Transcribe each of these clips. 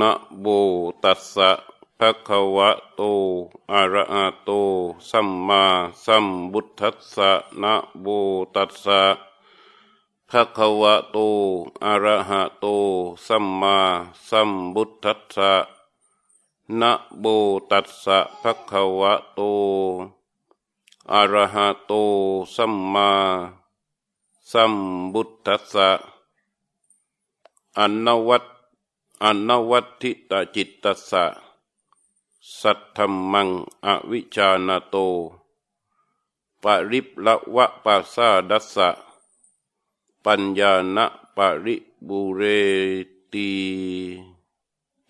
นะโบตัสสะภะคะวะโต อะระหะโต สัมมาสัมบุทธัสสะนะโบตัสสะภะคะวะโต อะระหะโต สัมมาสัมบุทธัสสะนะโบตัสสะภะคะวะโต อะระหะโต สัมมาสัมบุทธัสสะอนนวัต อนวัตถิตจิตตสะ สัทธมังอวิชาณโต ปริปละวะปัสสาดัสสะ ปัญญาณปริบุเรตี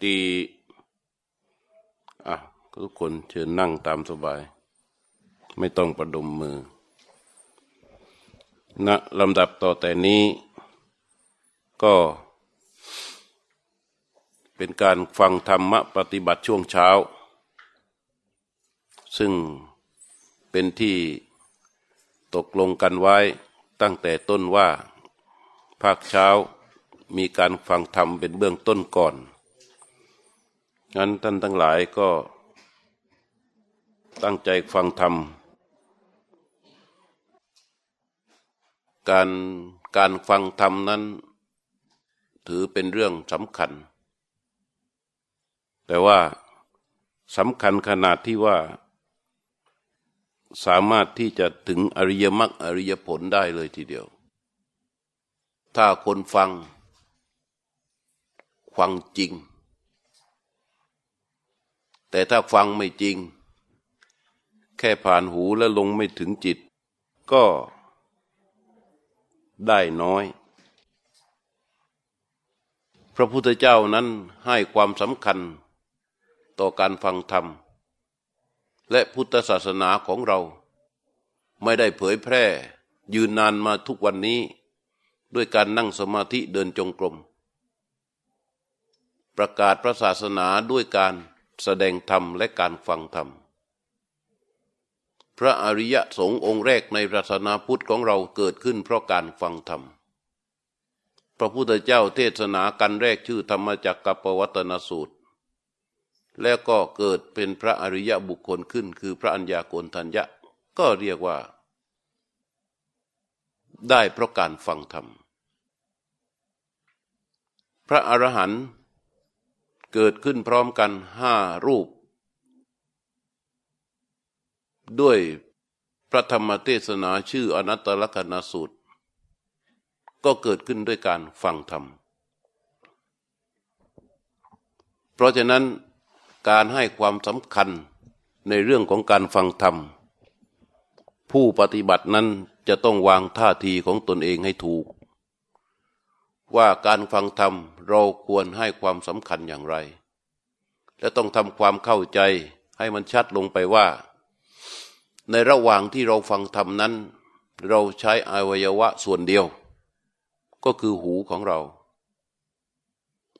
ตีอะทุกคนเชิญนั่งตามสบาย ไม่ต้องประดมมือณลำดับต่อแต่นี้ ก็ เป็นการฟังธรรมะปฏิบัติช่วงเช้า ซึ่งเป็นที่ตกลงกันไว้ตั้งแต่ต้นว่า ภาคเช้ามีการฟังธรรมเป็นเบื้องต้นก่อน งั้นท่านทั้งหลายก็ตั้งใจฟังธรรม การการฟังธรรมนั้น ถือเป็นเรื่องสำคัญ แต่ว่าสำคัญขนาดที่ว่า สามารถที่จะถึงอริยมรรคอริยผลได้เลยทีเดียว ถ้าคนฟัง ฟังจริง แต่ถ้าฟังไม่จริง แค่ผ่านหูแล้วลงไม่ถึงจิต ก็ได้น้อย พระพุทธเจ้านั้นให้ความสำคัญ ต่อการฟังธรรม และพุทธศาสนาของเรา ไม่ได้เผยแพร่ยืนนานมาทุกวันนี้ ด้วยการนั่งสมาธิเดินจงกรม ประกาศพระศาสนาด้วยการแสดงธรรมและการฟังธรรม พระอริยสงฆ์องค์แรกในศาสนาพุทธของเราเกิดขึ้นเพราะการฟังธรรมพระพุทธเจ้าเทศนากันแรกชื่อธรรมจักรกัปวัตนสูตร แล้วก็เกิดเป็นพระอริยบุคคลขึ้น คือพระัญญาโกณทัญญะ ก็เรียกว่า ได้เพราะการฟังธรรม พระอรหันต์เกิดขึ้นพร้อมกันห้ารูป ด้วยพระธรรมเทศนาชื่ออนัตตลกนาสูตร ก็เกิดขึ้นด้วยการฟังธรรม เพราะฉะนั้น การให้ความสำคัญในเรื่องของการฟังธรรม ผู้ปฏิบัตินั้นจะต้องวางท่าทีของตนเองให้ถูก ว่าการฟังธรรมเราควรให้ความสำคัญอย่างไร และต้องทำความเข้าใจให้มันชัดลงไปว่า ในระหว่างที่เราฟังธรรมนั้น เราใช้อวัยวะส่วนเดียว ก็คือหูของเรา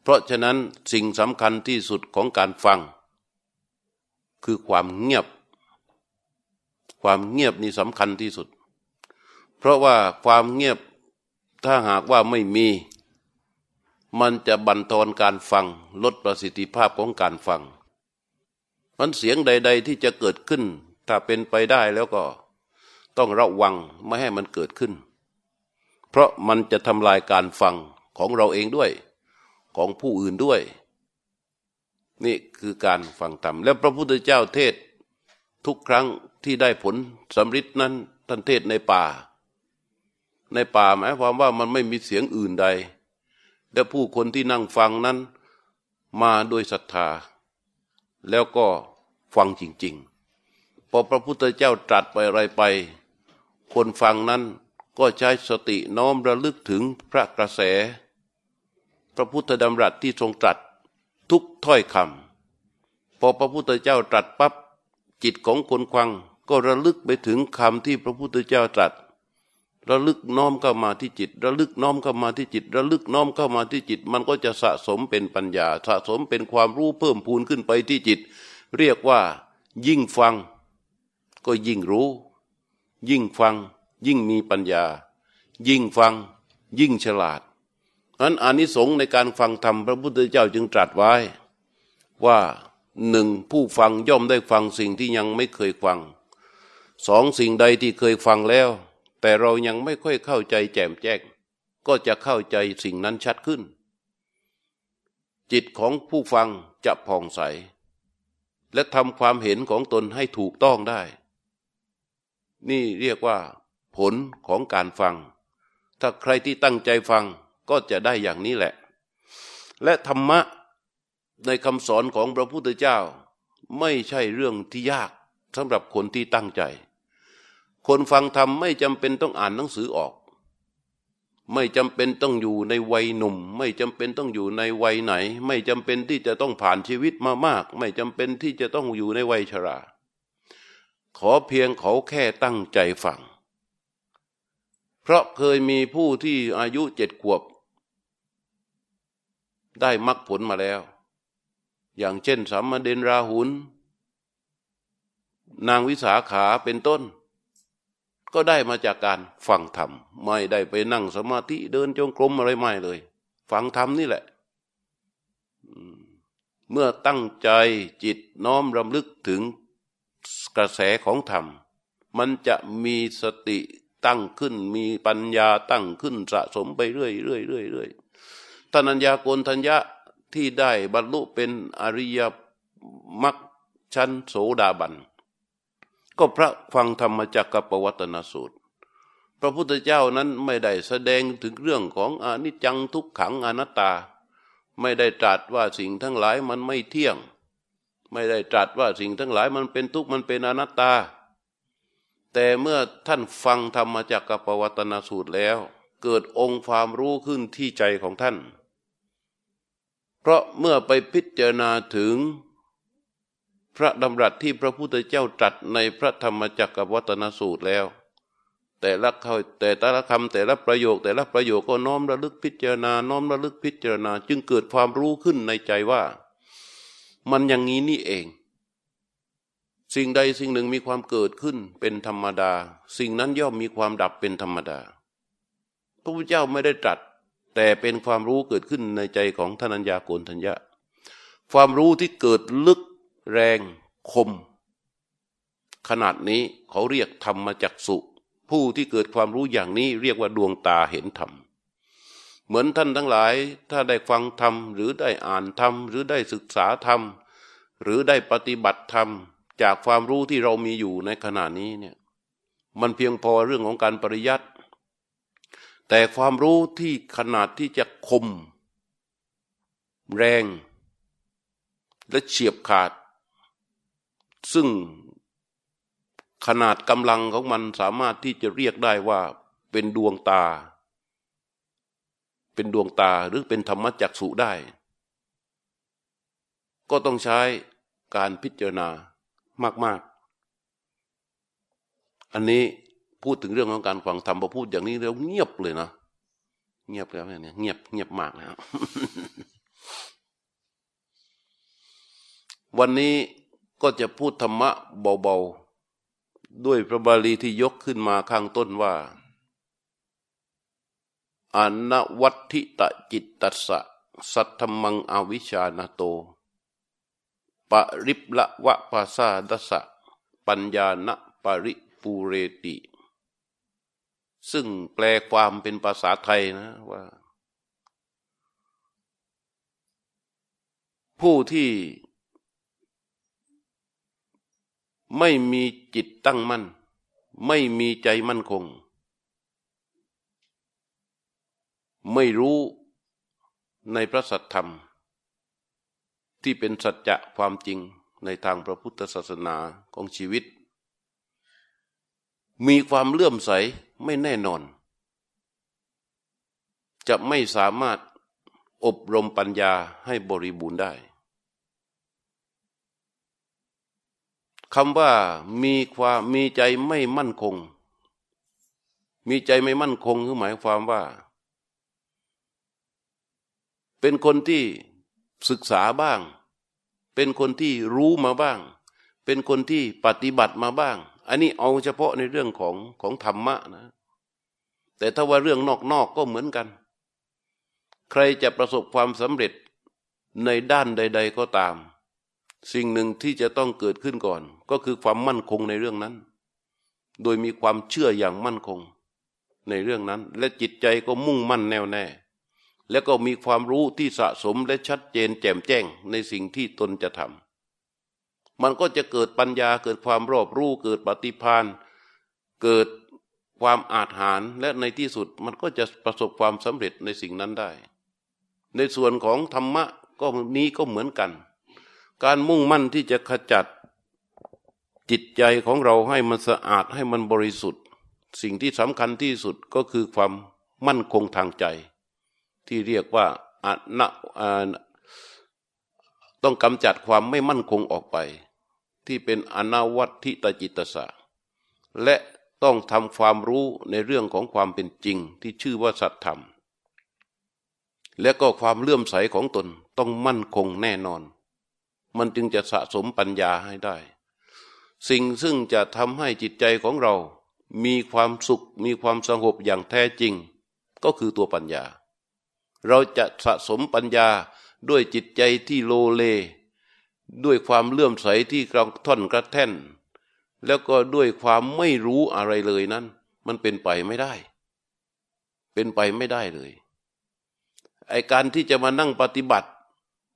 เพราะฉะนั้นสิ่งสำคัญที่สุดของการฟัง คือความเงียบ ความเงียบนี่สำคัญที่สุด เพราะว่าความเงียบถ้าหากว่าไม่มี มันจะบันทอนการฟัง ลดประสิทธิภาพของการฟัง มันเสียงใด ๆ ที่จะเกิดขึ้น ถ้าเป็นไปได้แล้วก็ ต้องระวังไม่ให้มันเกิดขึ้น เพราะมันจะทำลายการฟังของเราเองด้วย ของผู้อื่นด้วย นี่คือการฟังธรรม แล้วพระพุทธเจ้าเทศทุกครั้งที่ได้ผลสำริดนั้นท่านเทศในป่า ในป่าหมายความว่ามันไม่มีเสียงอื่นใด และผู้คนที่นั่งฟังนั้นมาด้วยศรัทธา แล้วก็ฟังจริง ๆ พอพระพุทธเจ้าตรัสไปอะไรไป คนฟังนั้นก็ใช้สติน้อมระลึกถึงพระกระแส พระพุทธดำรัสที่ทรงตรัส ทุกถ้อยคำพอพระพุทธเจ้าตรัสปั๊บจิตของคนฟังก็ระลึกไปถึงคำที่พระพุทธเจ้าตรัส ระลึกน้อมเข้ามาที่จิต ระลึกน้อมเข้ามาที่จิต ระลึกน้อมเข้ามาที่จิต มันก็จะสะสมเป็นปัญญา สะสมเป็นความรู้เพิ่มพูนขึ้นไปที่จิต เรียกว่า ยิ่งฟัง ก็ยิ่งรู้ ยิ่งฟัง ยิ่งมีปัญญา ยิ่งฟัง ยิ่งฉลาด นั้นอานิสงส์ในการฟังธรรมพระพุทธเจ้าจึงตรัสไว้ ว่าหนึ่งผู้ฟังย่อมได้ฟังสิ่งที่ยังไม่เคยฟังสองสิ่งใดที่เคยฟังแล้ว แต่เรายังไม่ค่อยเข้าใจแจ่มแจ้ง ก็จะเข้าใจสิ่งนั้นชัดขึ้น จิตของผู้ฟังจะผ่องใส และทำความเห็นของตนให้ถูกต้องได้ นี่เรียกว่า ผลของการฟัง ถ้าใครที่ตั้งใจฟัง ก็จะได้อย่างนี้แหละ และธรรมะในคำสอนของพระพุทธเจ้า ไม่ใช่เรื่องที่ยากสำหรับคนที่ตั้งใจ คนฟังธรรมไม่จำเป็นต้องอ่านหนังสือออก ไม่จำเป็นต้องอยู่ในวัยหนุ่ม ไม่จำเป็นต้องอยู่ในวัยไหน ไม่จำเป็นที่จะต้องผ่านชีวิตมามาก ไม่จำเป็นที่จะต้องอยู่ในวัยชรา ขอเพียงเขาแค่ตั้งใจฟัง เพราะเคยมีผู้ที่อายุเจ็ดขวบ ได้มรรคผลมาแล้ว อย่างเช่นสามเณรราหุลนางวิสาขาเป็นต้น ก็ได้มาจากการฟังธรรม ไม่ได้ไปนั่งสมาธิเดินจงกรมอะไรไม่เลย ฟังธรรมนี่แหละ เมื่อตั้งใจจิตน้อมรำลึกถึงกระแสของธรรม มันจะมีสติตั้งขึ้นมีปัญญาตั้งขึ้นสะสมไปเรื่อยเรื่อยเรื่อยเรื่อย ท่านัญญาโกนทัญญะที่ได้บรรลุเป็นอริยมรรคชั้นโสดาบัน ก็พระฟังธรรมจักรปวัตนสูตร พระพุทธเจ้านั้นไม่ได้แสดงถึงเรื่องของอนิจจังทุกขังอนัตตา ไม่ได้ตรัสว่าสิ่งทั้งหลายมันไม่เที่ยง ไม่ได้ตรัสว่าสิ่งทั้งหลายมันเป็นทุกข์มันเป็นอนัตตา แต่เมื่อท่านฟังธรรมจักรปวัตนสูตรแล้ว เกิดองค์ความรู้ขึ้นที่ใจของท่าน เพราะเมื่อไปพิจารณาถึงพระดำรัสที่พระพุทธเจ้าตรัสในพระธรรมจักรวัตนสูตรแล้ว แต่ละเขาแต่แต่ละคำแต่ละประโยค แต่ละประโยคก็น้อมระลึกพิจารณา น้อมระลึกพิจารณา จึงเกิดความรู้ขึ้นในใจว่า มันอย่างนี้นี่เอง สิ่งใดสิ่งหนึ่งมีความเกิดขึ้นเป็นธรรมดา สิ่งนั้นย่อมมีความดับเป็นธรรมดา พระพุทธเจ้าไม่ได้ตรัส แต่เป็นความรู้เกิดขึ้นในใจของทนัญญาโกนทัญญะ ความรู้ที่เกิดลึกแรงคม ขนาดนี้เขาเรียกธรรมมาจากสุ ผู้ที่เกิดความรู้อย่างนี้เรียกว่าดวงตาเห็นธรรมเหมือนท่านทั้งหลายถ้าได้ฟังธรรม หรือได้อ่านธรรม หรือได้ศึกษาธรรม หรือได้ปฏิบัติธรรม จากความรู้ที่เรามีอยู่ในขณะนี้เนี่ยมันเพียงพอเรื่องของการปริยัติ แต่ความรู้ที่ขนาดที่จะคม แรง และเฉียบขาด ซึ่งขนาดกำลังของมันสามารถที่จะเรียกได้ว่าเป็นดวงตา เป็นดวงตาหรือเป็นธรรมจักสุได้ ก็ต้องใช้การพิจารณามาก ๆ อันนี้ พูดถึงเรื่องของการฟังธรรมพอพูดอย่างนี้แล้วเงียบเลยนะเงียบแล้วเนี่ยเงียบเงียบมากแล้ววันนี้ก็จะพูดธรรมะเบาๆ ด้วยพระบาลีที่ยกขึ้นมาข้างต้นว่าอนวัติตะจิตตัสสะ สัทธมังอวิชาณโต ปริปละวะภาษาดสะ ปัญญาณปริปูเรติ ซึ่งแปลความเป็นภาษาไทยนะว่า ผู้ที่ไม่มีจิตตั้งมั่น ไม่มีใจมั่นคง ไม่รู้ในพระสัทธรรม ที่เป็นสัจจะความจริงในทางพระพุทธศาสนาของชีวิต มีความเลื่อมใส ไม่แน่นอน จะไม่สามารถอบรมปัญญาให้บริบูรณ์ได้คำว่ามีความมีใจไม่มั่นคง มีใจไม่มั่นคงคือหมายความว่า เป็นคนที่ศึกษาบ้าง เป็นคนที่รู้มาบ้าง เป็นคนที่ปฏิบัติมาบ้าง อันนี้เอาเฉพาะในเรื่องของของธรรมะนะ แต่ถ้าว่าเรื่องนอกๆกก็เหมือนกัน ใครจะประสบความสำเร็จในด้านใด ๆ ก็ตาม สิ่งหนึ่งที่จะต้องเกิดขึ้นก่อน ก็คือความมั่นคงในเรื่องนั้น โดยมีความเชื่ออย่างมั่นคงในเรื่องนั้น และจิตใจก็มุ่งมั่นแน่วแน่ แล้วก็มีความรู้ที่สะสมและชัดเจนแจ่มแจ้งในสิ่งที่ตนจะทำ มันก็จะเกิดปัญญาเกิดความรอบรู้เกิดปฏิพานเกิดความอาจหารและในที่สุดมันก็จะประสบความสำเร็จในสิ่งนั้นได้ ในส่วนของธรรมะก็นี้ก็เหมือนกัน การมุ่งมั่นที่จะขจัดจิตใจของเราให้มันสะอาดให้มันบริสุทธิ์ สิ่งที่สำคัญที่สุดก็คือความมั่นคงทางใจ ที่เรียกว่าอนะต้องกำจัดความไม่มั่นคงออกไป ที่เป็นอนาวัติตจิตสะและต้องทำความรู้ในเรื่องของความเป็นจริงที่ชื่อว่าสัตธรรม และก็ความเลื่อมใสของตนต้องมั่นคงแน่นอน มันจึงจะสะสมปัญญาให้ได้ สิ่งซึ่งจะทำให้จิตใจของเรา มีความสุขมีความสงบอย่างแท้จริง ก็คือตัวปัญญา เราจะสะสมปัญญาด้วยจิตใจที่โลเล ด้วยความเลื่อมใสที่กระท่อนกระแท่น แล้วก็ด้วยความไม่รู้อะไรเลยนั้น มันเป็นไปไม่ได้ เป็นไปไม่ได้เลยไอการที่จะมานั่งปฏิบัติ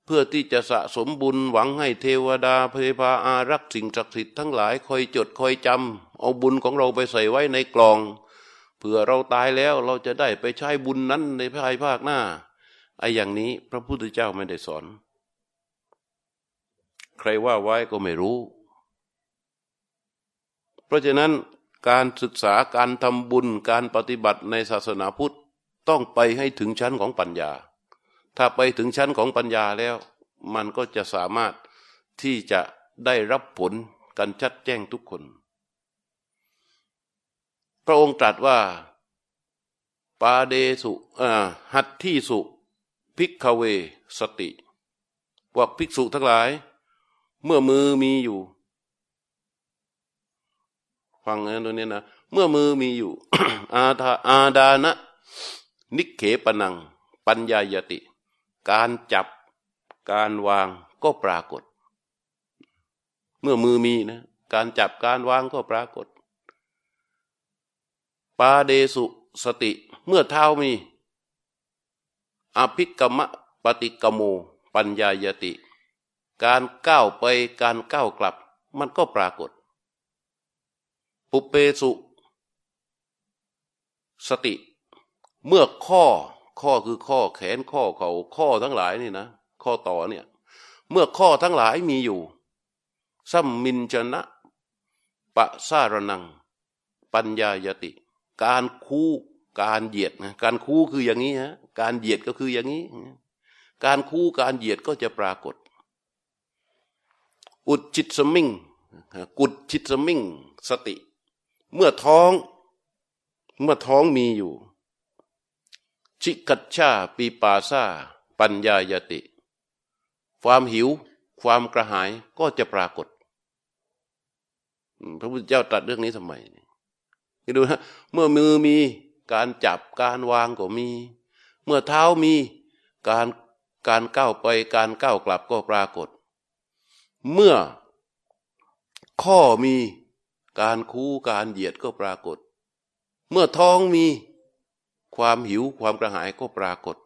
เพื่อที่จะสะสมบุญหวังให้เทวดาเพพาอารักสิ่งศักดิ์สิทธิ์ทั้งหลายคอยจดคอยจำเอาบุญของเราไปใส่ไว้ในกล่องเผื่อเราตายแล้วเราจะได้ไปใช้บุญนั้นในภายภาคหน้าไออย่างนี้พระพุทธเจ้าไม่ได้สอน ใครว่าไว้ก็ไม่รู้ เพราะฉะนั้นการศึกษาการทำบุญการปฏิบัติในศาสนาพุทธต้องไปให้ถึงชั้นของปัญญา ถ้าไปถึงชั้นของปัญญาแล้ว มันก็จะสามารถที่จะได้รับผลกันชัดแจ้งทุกคน พระองค์ตรัสว่า ปาเดสุหัตที่สุ พิกเวสติ ว่าภิกษุทั้งหลาย เมื่อมือมีอยู่ ฟังนะตรงนี้นะเมื่อมือมีอยู่ อาทาอาดานะ นิเขปนัง ปัญญายติ การจับการวางก็ปรากฏ เมื่อมือมีนะ การจับการวางก็ปรากฏ ปาเดสุสติ เมื่อเท้ามี อภิกรรมปฏิกโม ปัญญายติ การก้าวไปการก้าวกลับ มันก็ปรากฏ ปุเปสุ สติ เมื่อข้อข้อคือข้อแขนข้อเขาข้อทั้งหลายนี่นะ ข้อต่อเนี่ย เมื่อข้อทั้งหลายมีอยู่สัมมินชนะปะสารนัง ปัญญายติ การคู่การเหยียดนะการคู่คืออย่างนี้ฮะการเหยียดก็คืออย่างนี้ การคู่การเหยียดก็จะปรากฏ อุดจิตสมิงกุดจิตสมิงสติ เมื่อท้อง เมื่อท้องมีอยู่ ชิกัจชาปีปาซาปัญญายติ ความหิว ความกระหายก็จะปรากฏ พระพุทธเจ้าตรัสเรื่องนี้ทำไมนี่ดูนะเมื่อมือมีการจับการวางก็มี เมื่อเท้ามีการการก้าวไปการก้าวกลับก็ปรากฏ เมื่อข้อมีการคูการเหยียดก็ปรากฏ เมื่อท้องมีความหิวความกระหายก็ปรากฏ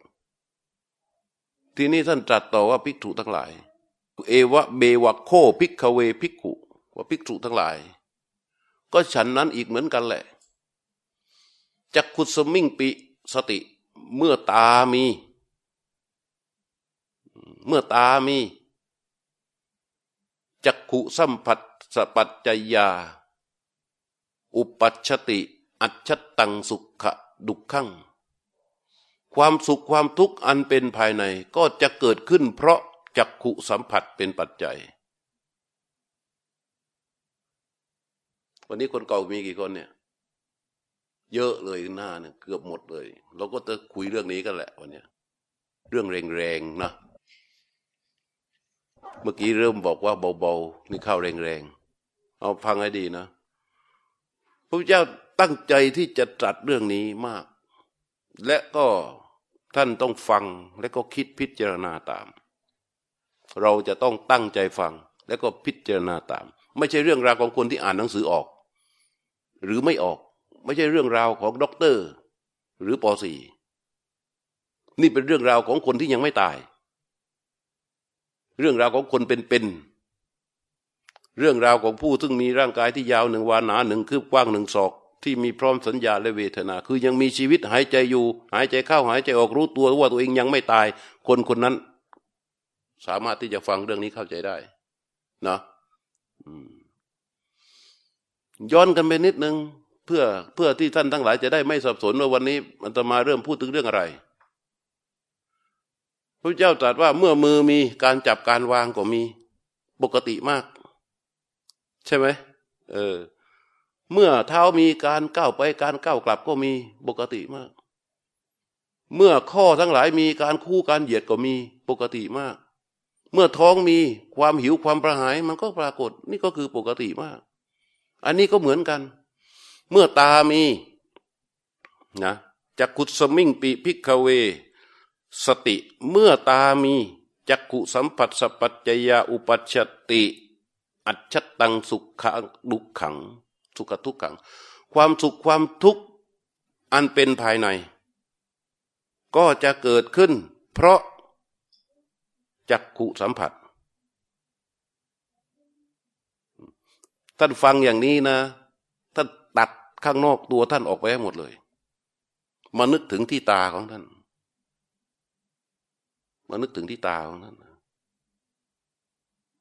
ทีนี้ท่านตรัสต่อว่าภิกษุทั้งหลาย เอวะเบวะโคภิกขเวภิกขุว่าภิกษุทั้งหลาย ก็ฉันนั้นอีกเหมือนกันแหละจักขุสมิงปิสติ เมื่อตามี เมื่อตามี จักขุสัมผัสสปัจจยา อุปัชติ อัจฉตังสุขะดุขขัง ความสุขความทุกข์อันเป็นภายในก็จะเกิดขึ้นเพราะจักขุสัมผัสเป็นปัจจัย วันนี้คนเก่ามีกี่คนเนี่ยเยอะเลยหน้าเนี่ยเกือบหมดเลย เราก็จะคุยเรื่องนี้กันแหละวันนี้เรื่องแรงๆนะ เมื่อกี้เริ่มบอกว่าเบาๆนี่เข้าแรงๆเอาฟังให้ดีนะพระเจ้าตั้งใจที่จะตรัสเรื่องนี้มาก และก็ท่านต้องฟังและก็คิดพิจารณาตาม เราจะต้องตั้งใจฟังและก็พิจารณาตาม ไม่ใช่เรื่องราวของคนที่อ่านหนังสือออก หรือไม่ออก ไม่ใช่เรื่องราวของด็อกเตอร์ หรือปอสีนี่เป็นเรื่องราวของคนที่ยังไม่ตาย เรื่องราวของคนเป็นๆเรื่องราวของผู้ซึ่งมีร่างกายที่ยาวหนึ่งวาหนาหนึ่งคืบกว้างหนึ่งศอกที่มีพร้อมสัญญาและเวทนา คือยังมีชีวิตหายใจอยู่ หายใจเข้าหายใจออกรู้ตัวว่าตัวเองยังไม่ตาย คนคนนั้น สามารถที่จะฟังเรื่องนี้เข้าใจได้นะย้อนกันไปนิดนึง เพื่อเพื่อที่ท่านทั้งหลายจะได้ไม่สับสนว่าวันนี้มันจะมาเริ่มพูดถึงเรื่องอะไร พระเจ้าตรัสว่าเมื่อมือมีการจับการวางก็มีปกติมาก ใช่ไหมเออ เมื่อเท้ามีการก้าวไปการก้าวกลับก็มีปกติมาก เมื่อข้อทั้งหลายมีการคู่การเหยียดก็มีปกติมาก เมื่อท้องมีความหิวความประหายมันก็ปรากฏ นี่ก็คือปกติมาก อันนี้ก็เหมือนกัน เมื่อตามีนะจักขุดสมิงปิพิกเว สติเมื่อตามีจักขุสัมผัสสปัจจยาอุปัชติ อัจฉตังสุขดุขัง สุขทุกขัง ความสุขความทุกข์อันเป็นภายใน ก็จะเกิดขึ้น เพราะจักขุสัมผัส ท่านฟังอย่างนี้นะ ท่านตัดข้างนอกตัวท่านออกไปให้หมดเลย มานึกถึงที่ตาของท่าน มานึกถึงที่ตาของท่าน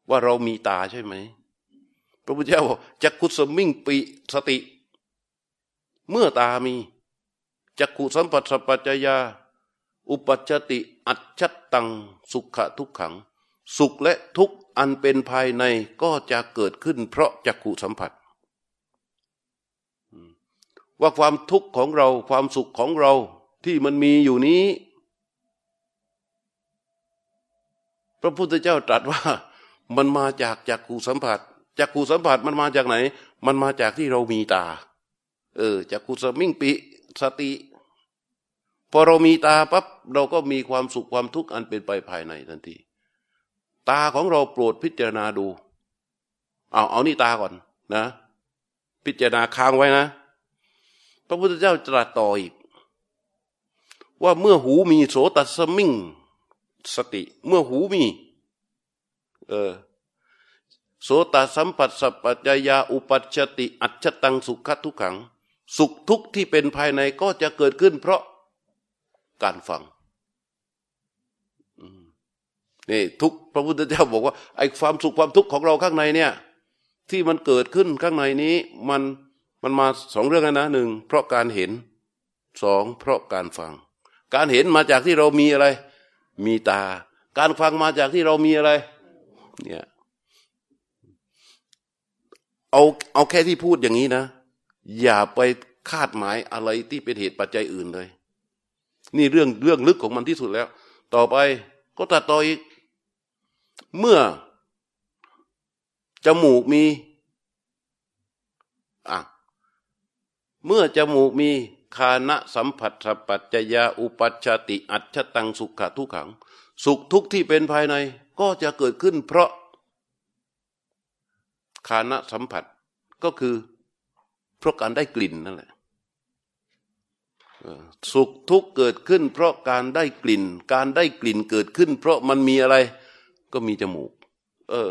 ว่าเรามีตาใช่ไหมพระพุทธเจ้าบอกจักขุสมิงปิสติ เมื่อตามีจักขุสัมปัสสปัจจยา อุปัชติ อัจฉตัง สุขะทุกขัง สุขและทุกข์อันเป็นภายในก็จะเกิดขึ้น เพราะจักขุสัมผัส ว่าความทุกข์ของเราความสุขของเราที่มันมีอยู่นี้ ระพุทธเจ้าตรัสว่ามันมาจากจักขุสัมผัส จากขูสัมผัสมันมาจากไหน มันมาจากที่เรามีตา เออจากขูสมิงปิสติ พอเรามีตาปั๊บเราก็มีความสุขความทุกข์อันเป็นไปภายในทันที ตาของเราโปรดพิจารณาดู เอาเอานี่ตาก่อนนะ พิจารณาค้างไว้นะ พระพุทธเจ้าตรัสต่ออีกว่าเมื่อหูมีโสตสมิ่ง สติ เมื่อหูมี เออโสตสัมผัสสัพปัจยาอุปัชติ อัจฉตังสุขทุกขัง สุขทุกที่เป็นภายในก็จะเกิดขึ้น เพราะการฟังนี่ทุกพระพุทธเจ้าบอกว่าไอ้ความสุขความทุกข์ของเราข้างในเนี่ย ที่มันเกิดขึ้นข้างในนี้ มันมันมาสองเรื่องนะหนึ่งเพราะการเห็นสองเพราะการฟัง การเห็นมาจากที่เรามีอะไร มีตา การฟังมาจากที่เรามีอะไร เนี่ย เอาเอาแค่ที่พูดอย่างนี้นะ อย่าไปคาดหมายอะไรที่เป็นเหตุปัจจัยอื่นเลย นี่เรื่องเรื่องลึกของมันที่สุดแล้ว ต่อไปก็ตัดต่ออีก เมื่อจมูกมี อะ เมื่อจมูกมี คานะสัมผัสสปัจจยาอุปัชติอัจฉตังสุขะทุกขัง สุขทุกที่เป็นภายในก็จะเกิดขึ้นเพราะคานะสัมผัสก็คือเพราะการได้กลิ่นนั่นแหละสุขทุกข์เกิดขึ้น เพราะการได้กลิ่น การได้กลิ่นเกิดขึ้น เพราะมันมีอะไร ก็มีจมูก เออ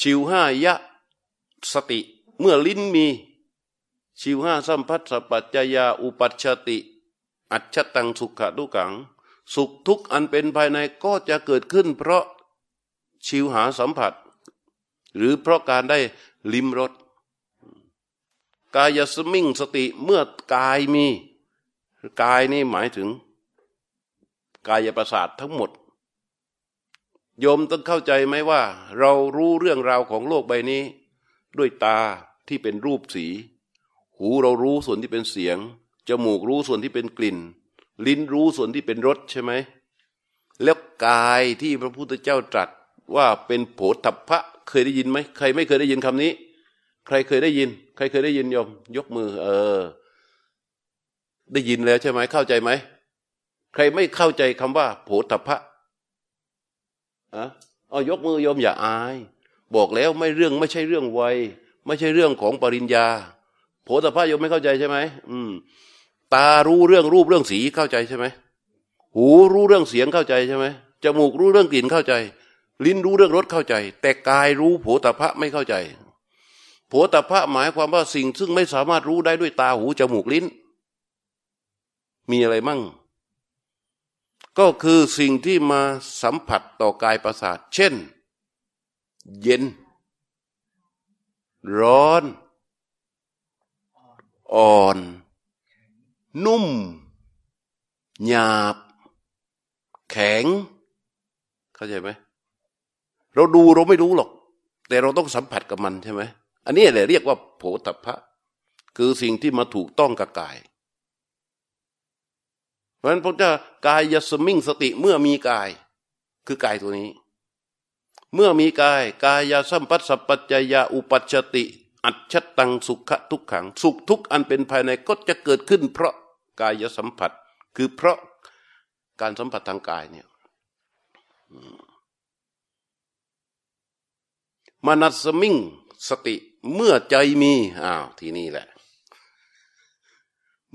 ชิวห้ายะสติ เมื่อลิ้นมี ชิวห้าสัมพัสสปัจจยาอุปัชติ อัจฉตังสุขะทุกัง สุขทุกอันเป็นภายในก็จะเกิดขึ้น เพราะชิวหาสัมผัส หรือเพราะการได้ลิมรสกายสมิงสติเมื่อกายมี กายนี่หมายถึง กายประสาททั้งหมด โยมต้องเข้าใจไหมว่า เรารู้เรื่องราวของโลกใบนี้ ด้วยตาที่เป็นรูปสี หูเรารู้ส่วนที่เป็นเสียง จมูกรู้ส่วนที่เป็นกลิ่น ลิ้นรู้ส่วนที่เป็นรสใช่ไหม แล้วกายที่พระพุทธเจ้าตรัสว่าเป็นโผฏฐัพพะเคยได้ยินไหมใครไม่เคยได้ยินคำนี้ ใครเคยได้ยิน ใครเคยได้ยินยม ยกมือ เออ ได้ยินแล้วใช่ไหมเข้าใจไหมใครไม่เข้าใจคำว่า โผฏฐพะอะเอายกมือยอมอย่าอาย บอกแล้วไม่เรื่องไม่ใช่เรื่องวัย ไม่ใช่เรื่องของปริญญา โผฏฐะยมไม่เข้าใจใช่ไหมอืม ตารู้เรื่องรูปเรื่องสีเข้าใจใช่ไหมหูรู้เรื่องเสียงเข้าใจใช่ไหมจมูกรู้เรื่องกลิ่นเข้าใจ ลิ้นรู้เรื่องรสเข้าใจ แต่กายรู้โผฏฐะไม่เข้าใจโผฏฐะหมายความว่าสิ่งซึ่งไม่สามารถรู้ได้ด้วยตาหูจมูกลิ้น มีอะไรมั่ง ก็คือสิ่งที่มาสัมผัสต่อกายประสาท เช่น เย็น ร้อน อ่อน นุ่ม หยาบ แข็ง เข้าใจไหมเราดูเราไม่รู้หรอก แต่เราต้องสัมผัสกับมันใช่ไหมอันนี้แหละเรียกว่าโผฏฐะคือสิ่งที่มาถูกต้องกับกาย เพราะฉะนั้นพระเจ้ากายยสมิงสติเมื่อมีกาย คือกายตัวนี้ เมื่อมีกาย กายยาสัมปัสสปัจจยาอุปัชติ อัจฉตังสุขทุกขัง สุขทุกอันเป็นภายในก็จะเกิดขึ้น เพราะกายสัมผัส คือเพราะการสัมผัสทางกายเนี่ยมานัสมิงสติเมื่อใจมีอ้าวที่นี่แหละ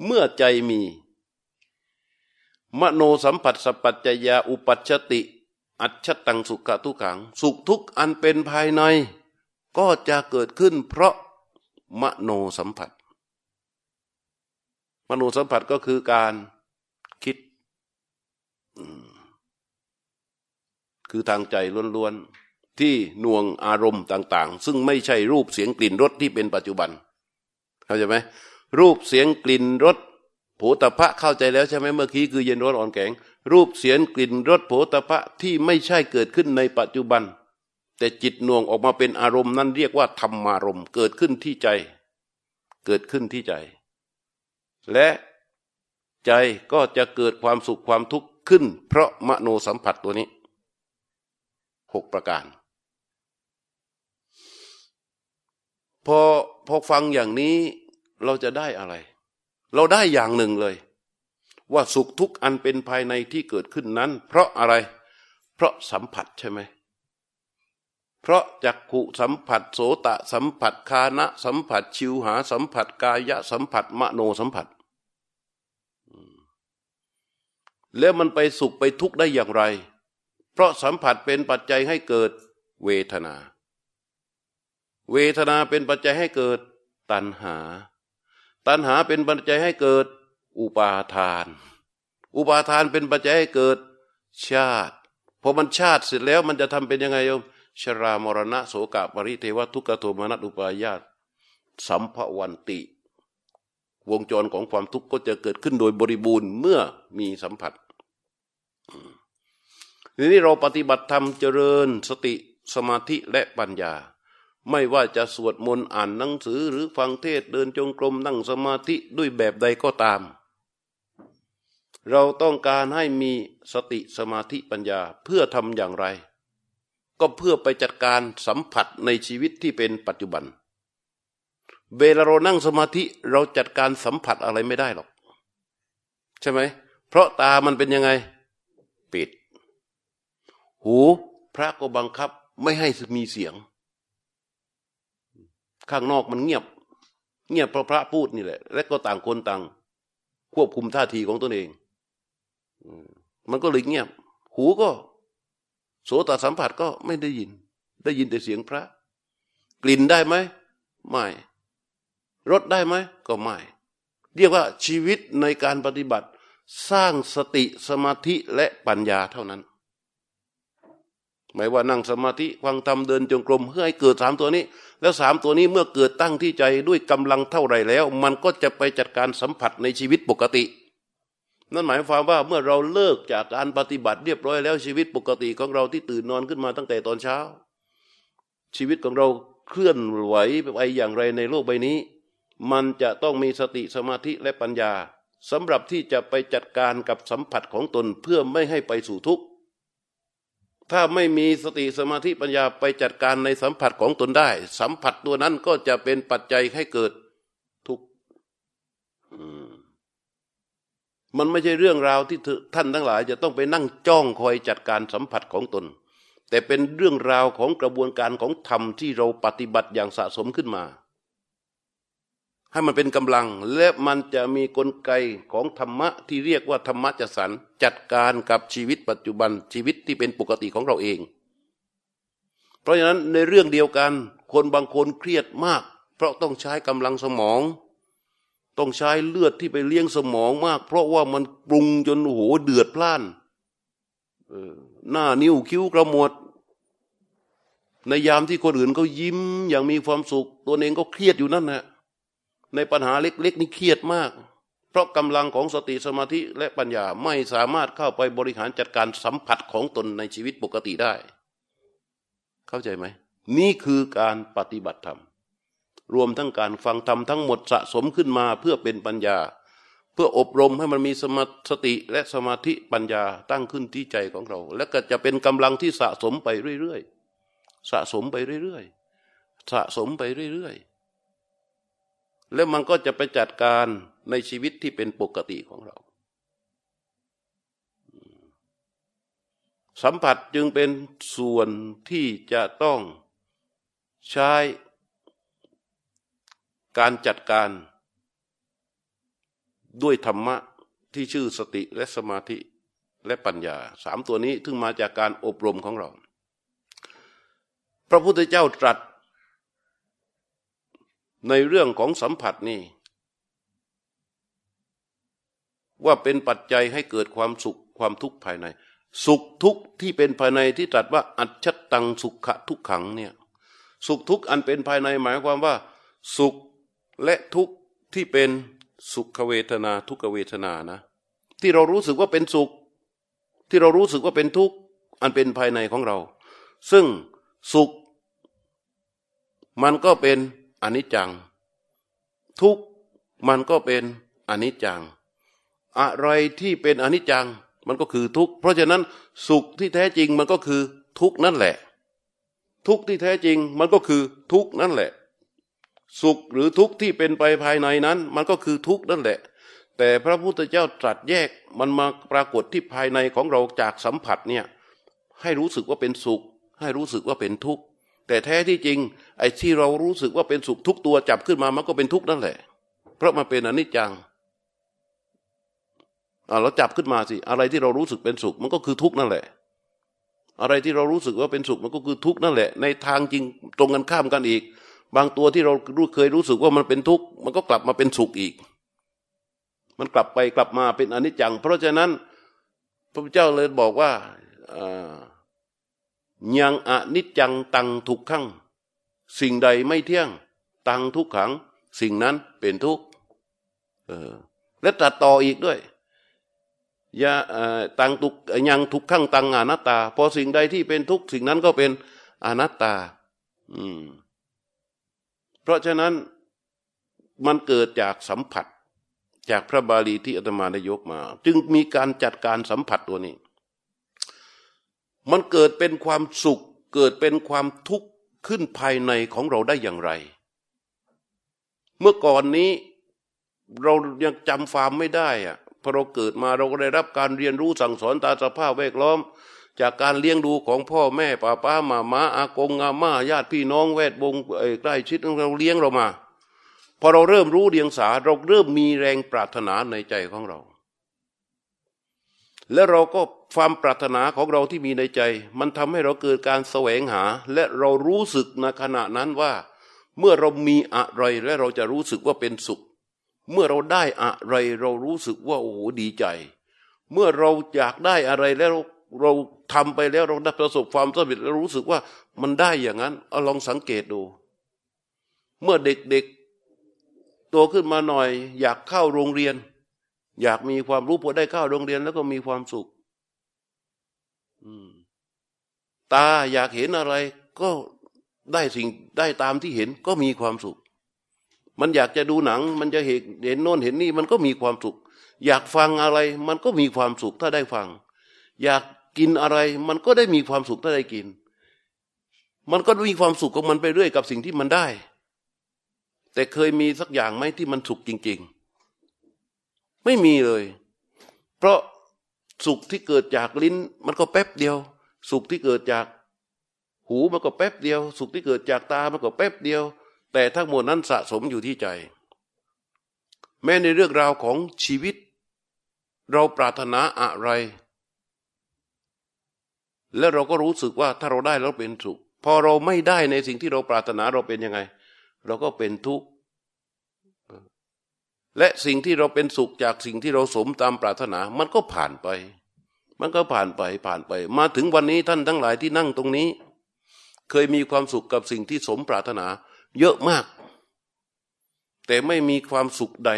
เมื่อใจมี มโนสัมผัสสปัจจยาอุปัชติ อัจฉตังสุขทุกขัง สุขทุกอันเป็นภายใน ก็จะเกิดขึ้นเพราะมโนสัมผัส มโนสัมผัสก็คือการคิด คือทางใจล้วนๆ ที่น่วงอารมณ์ต่าง ๆ ซึ่งไม่ใช่รูปเสียงกลิ่นรสที่เป็นปัจจุบัน เข้าใจไหมรูปเสียงกลิ่นรสโผตพะเข้าใจแล้วใช่ไหมเมื่อกี้คือเย็นร้อนอ่อนแข็ง รูปเสียงกลิ่นรสโผตพะที่ไม่ใช่เกิดขึ้นในปัจจุบัน แต่จิตน่วงออกมาเป็นอารมณ์นั้นเรียกว่าธรรมารมณ์เกิดขึ้นที่ใจ เกิดขึ้นที่ใจ และใจก็จะเกิดความสุขความทุกข์ขึ้น เพราะมโนสัมผัสตัวนี้หกประการ พอพอฟังอย่างนี้เราจะได้อะไร เราได้อย่างหนึ่งเลย ว่าสุขทุกข์อันเป็นภายในที่เกิดขึ้นนั้น เพราะอะไร เพราะสัมผัสใช่ไหม เพราะจักขุสัมผัสโสตะสัมผัสคานะสัมผัสชิวหาสัมผัสกายะสัมผัสมโนสัมผัส แล้วมันไปสุขไปทุกข์ได้อย่างไร เพราะสัมผัสเป็นปัจจัยให้เกิดเวทนา เวทนาเป็นปัจจัยให้เกิดตัณหา ตัณหาเป็นปัจจัยให้เกิดอุปาทาน อุปาทานเป็นปัจจัยให้เกิดชาติพอมันชาติเสร็จแล้วมันจะทำเป็นยังไงโยม ชรามรณะโสกะปริเทวทุกขโทมนัสอุปายาตสัมภวันติ วงจรของความทุกข์ก็จะเกิดขึ้นโดยบริบูรณ์เมื่อมีสัมผัสทีนี้เราปฏิบัติธรรมเจริญสติสมาธิและปัญญา ไม่ว่าจะสวดมนต์อ่านหนังสือหรือฟังเทศเดินจงกรมนั่งสมาธิด้วยแบบใดก็ตาม เราต้องการให้มีสติสมาธิปัญญาเพื่อทำอย่างไร ก็เพื่อไปจัดการสัมผัสในชีวิตที่เป็นปัจจุบัน เวลาเรานั่งสมาธิเราจัดการสัมผัสอะไรไม่ได้หรอก ใช่ไหม เพราะตามันเป็นยังไง ปิด หูพระก็บังคับไม่ให้มีเสียง ข้างนอกมันเงียบ เงียบเพราะพระพูดนี่แหละ และก็ต่างคนต่าง ควบคุมท่าทีของตนเอง มันก็เลยเงียบ หูก็ โสตสัมผัสก็ไม่ได้ยิน ได้ยินแต่เสียงพระ กลิ่นได้ไหมไม่รสได้ไหมก็ไม่ เรียกว่าชีวิตในการปฏิบัติ สร้างสติสมาธิและปัญญาเท่านั้นไม่ว่านั่งสมาธิฟังธรรมเดินจงกรมเพื่อให้เกิดสามตัวนี้ แล้วสามตัวนี้เมื่อเกิดตั้งที่ใจด้วยกำลังเท่าไรแล้ว มันก็จะไปจัดการสัมผัสในชีวิตปกติ นั่นหมายความว่าเมื่อเราเลิกจากการปฏิบัติเรียบร้อยแล้วชีวิตปกติของเราที่ตื่นนอนขึ้นมาตั้งแต่ตอนเช้า ชีวิตของเราเคลื่อนไหวไปอย่างไรในโลกใบนี้ มันจะต้องมีสติสมาธิและปัญญาสำหรับที่จะไปจัดการกับสัมผัสของตนเพื่อไม่ให้ไปสู่ทุกข์ถ้าไม่มีสติสมาธิปัญญาไปจัดการในสัมผัสของตนได้ สัมผัสตัวนั้นก็จะเป็นปัจจัยให้เกิดทุกข์ มันไม่ใช่เรื่องราวที่ท่านทั้งหลาย จะต้องไปนั่งจ้องคอยจัดการสัมผัสของตน แต่เป็นเรื่องราวของกระบวนการของธรรมที่เราปฏิบัติอย่างสะสมขึ้นมา ให้มันเป็นกำลังและมันจะมีกลไกของธรรมะที่เรียกว่าธรรมะจัดสรรจัดการกับชีวิตปัจจุบันชีวิตที่เป็นปกติของเราเอง เพราะฉะนั้นในเรื่องเดียวกัน คนบางคนเครียดมาก เพราะต้องใช้กำลังสมอง ต้องใช้เลือดที่ไปเลี้ยงสมองมาก เพราะว่ามันปรุงจนโหเดือดพล่านหน้านิ้วคิ้วกระหมวด ในยามที่คนอื่นเขายิ้มอย่างมีความสุข ตัวเองก็เครียดอยู่นั่นแหละในปัญหาเล็กๆนี่เครียดมาก เพราะกำลังของสติสมาธิและปัญญาไม่สามารถเข้าไปบริหารจัดการสัมผัสของตนในชีวิตปกติได้ เข้าใจไหม นี่คือการปฏิบัติธรรม รวมทั้งการฟังธรรมทั้งหมดสะสมขึ้นมาเพื่อเป็นปัญญา เพื่ออบรมให้มันมีสมาสติและสมาธิปัญญาตั้งขึ้นที่ใจของเรา และก็จะเป็นกำลังที่สะสมไปเรื่อยๆสะสมไปเรื่อยๆสะสมไปเรื่อยๆแล้วมันก็จะไปจัดการในชีวิตที่เป็นปกติของเรา สัมผัสจึงเป็นส่วนที่จะต้องใช้ การจัดการ ด้วยธรรมะที่ชื่อสติและสมาธิและปัญญาสามตัวนี้ถึงมาจากการอบรมของเรา พระพุทธเจ้าตรัส ในเรื่องของสัมผัสนี่ ว่าเป็นปัจจัยให้เกิดความสุขความทุกข์ภายใน สุขทุกข์ที่เป็นภายในที่ตรัสว่า อัจฉตังสุขะทุกขังเนี่ย สุขทุกข์อันเป็นภายในหมายความว่า สุข และทุกข์ที่เป็นสุขเวทนาทุกขเวทนานะ ที่เรารู้สึกว่าเป็นสุข ที่เรารู้สึกว่าเป็นทุกข์อันเป็นภายในของเรา ซึ่งสุข มันก็เป็นอนิจจัง ทุกข์มันก็เป็นอนิจจัง อะไรที่เป็นอนิจจังมันก็คือทุกข์เพราะฉะนั้นสุขที่แท้จริงมันก็คือทุกข์นั่นแหละ ทุกข์ที่แท้จริงมันก็คือทุกข์นั่นแหละ สุขหรือทุกข์ที่เป็นไปภายในนั้น มันก็คือทุกข์นั่นแหละ แต่พระพุทธเจ้าตรัสแยกมันมาปรากฏที่ภายในของเราจากสัมผัสเนี่ยให้รู้สึกว่าเป็นสุข ให้รู้สึกว่าเป็นทุกข์แต่แท้ที่จริง ไอ้ที่เรารู้สึกว่าเป็นสุขทุกตัวจับขึ้นมามันก็เป็นทุกข์นั่นแหละ เพราะมันเป็นอนิจจังอ่าเราจับขึ้นมาสิอะไรที่เรารู้สึกเป็นสุขมันก็คือทุกข์นั่นแหละ อะไรที่เรารู้สึกว่าเป็นสุขมันก็คือทุกข์นั่นแหละ ในทางจริงตรงกันข้ามกันอีก บางตัวที่เรารู้เคยรู้สึกว่ามันเป็นทุกข์มันก็กลับมาเป็นสุขอีก มันกลับไปกลับมาเป็นอนิจจัง เพราะฉะนั้น พระพุทธเจ้าเลยบอกว่ายังอนิจจังตังทุกขังสิ่งใดไม่เที่ยง ตังทุกขัง สิ่งนั้นเป็นทุกข์และตัดต่ออีกด้วยยาตังทุกยังทุกขังตังอนัตตา พอสิ่งใดที่เป็นทุกข์สิ่งนั้นก็เป็นอนัตตา อืม เพราะฉะนั้นมันเกิดจากสัมผัส จากพระบาลีที่อาตมาได้ยกมา จึงมีการจัดการสัมผัสตัวนี้ มันเกิดเป็นความสุข เกิดเป็นความทุกข์ขึ้นภายในของเราได้อย่างไร เมื่อก่อนนี้เรายังจำความไม่ได้อะพอเราเกิดมาเราก็ได้รับการเรียนรู้สั่งสอนตาสภาพแวดล้อม จากการเลี้ยงดูของพ่อแม่ป้าป้ามามาอากงอาม่าญาติพี่น้องแวดวงใกล้ชิดเราเลี้ยงเรามา พอเราเริ่มรู้เดียงสาเราเริ่มมีแรงปรารถนาในใจของเรา และเราก็ความปรารถนาของเราที่มีในใจ มันทำให้เราเกิดการแสวงหา และเรารู้สึกในขณะนั้นว่า เมื่อเรามีอะไรและเราจะรู้สึกว่าเป็นสุข เมื่อเราได้อะไรเรารู้สึกว่าโอ้โหดีใจ เมื่อเราอยากได้อะไรแล้ว เราทำไปแล้วเราได้ประสบความสำเร็จเรารู้สึกว่ามันได้อย่างนั้นเอาลองสังเกตดู เมื่อเด็กๆโตขึ้นมาหน่อย อยากเข้าโรงเรียน อยากมีความรู้พอได้เข้าโรงเรียนแล้วก็มีความสุขตาอยากเห็นอะไร ก็ได้สิ่งได้ตามที่เห็นก็มีความสุข มันอยากจะดูหนัง มันจะเห็นเห็นโน่นเห็นนี่มันก็มีความสุข อยากฟังอะไร มันก็มีความสุขถ้าได้ฟัง อยาก กินอะไร มันก็ได้มีความสุขถ้าได้กิน มันก็มีความสุขของมันไปเรื่อยกับสิ่งที่มันได้ แต่เคยมีสักอย่างไหมที่มันสุขจริง ๆ ไม่มีเลย เพราะสุขที่เกิดจากลิ้น มันก็แป๊บเดียว สุขที่เกิดจากหูมันก็แป๊บเดียว สุขที่เกิดจากตามันก็แป๊บเดียว แต่ทั้งหมดนั้นสะสมอยู่ที่ใจ แม้ในเรื่องราวของชีวิต เราปรารถนาอะไร แล้วเราก็รู้สึกว่าถ้าเราได้แล้วเป็นสุข พอเราไม่ได้ในสิ่งที่เราปรารถนาเราเป็นยังไง เราก็เป็นทุกข์และสิ่งที่เราเป็นสุขจากสิ่งที่เราสมตามปรารถนา มันก็ผ่านไป มันก็ผ่านไปผ่านไป มาถึงวันนี้ท่านทั้งหลายที่นั่งตรงนี้ เคยมีความสุขกับสิ่งที่สมปรารถนา เยอะมาก แต่ไม่มีความสุขใด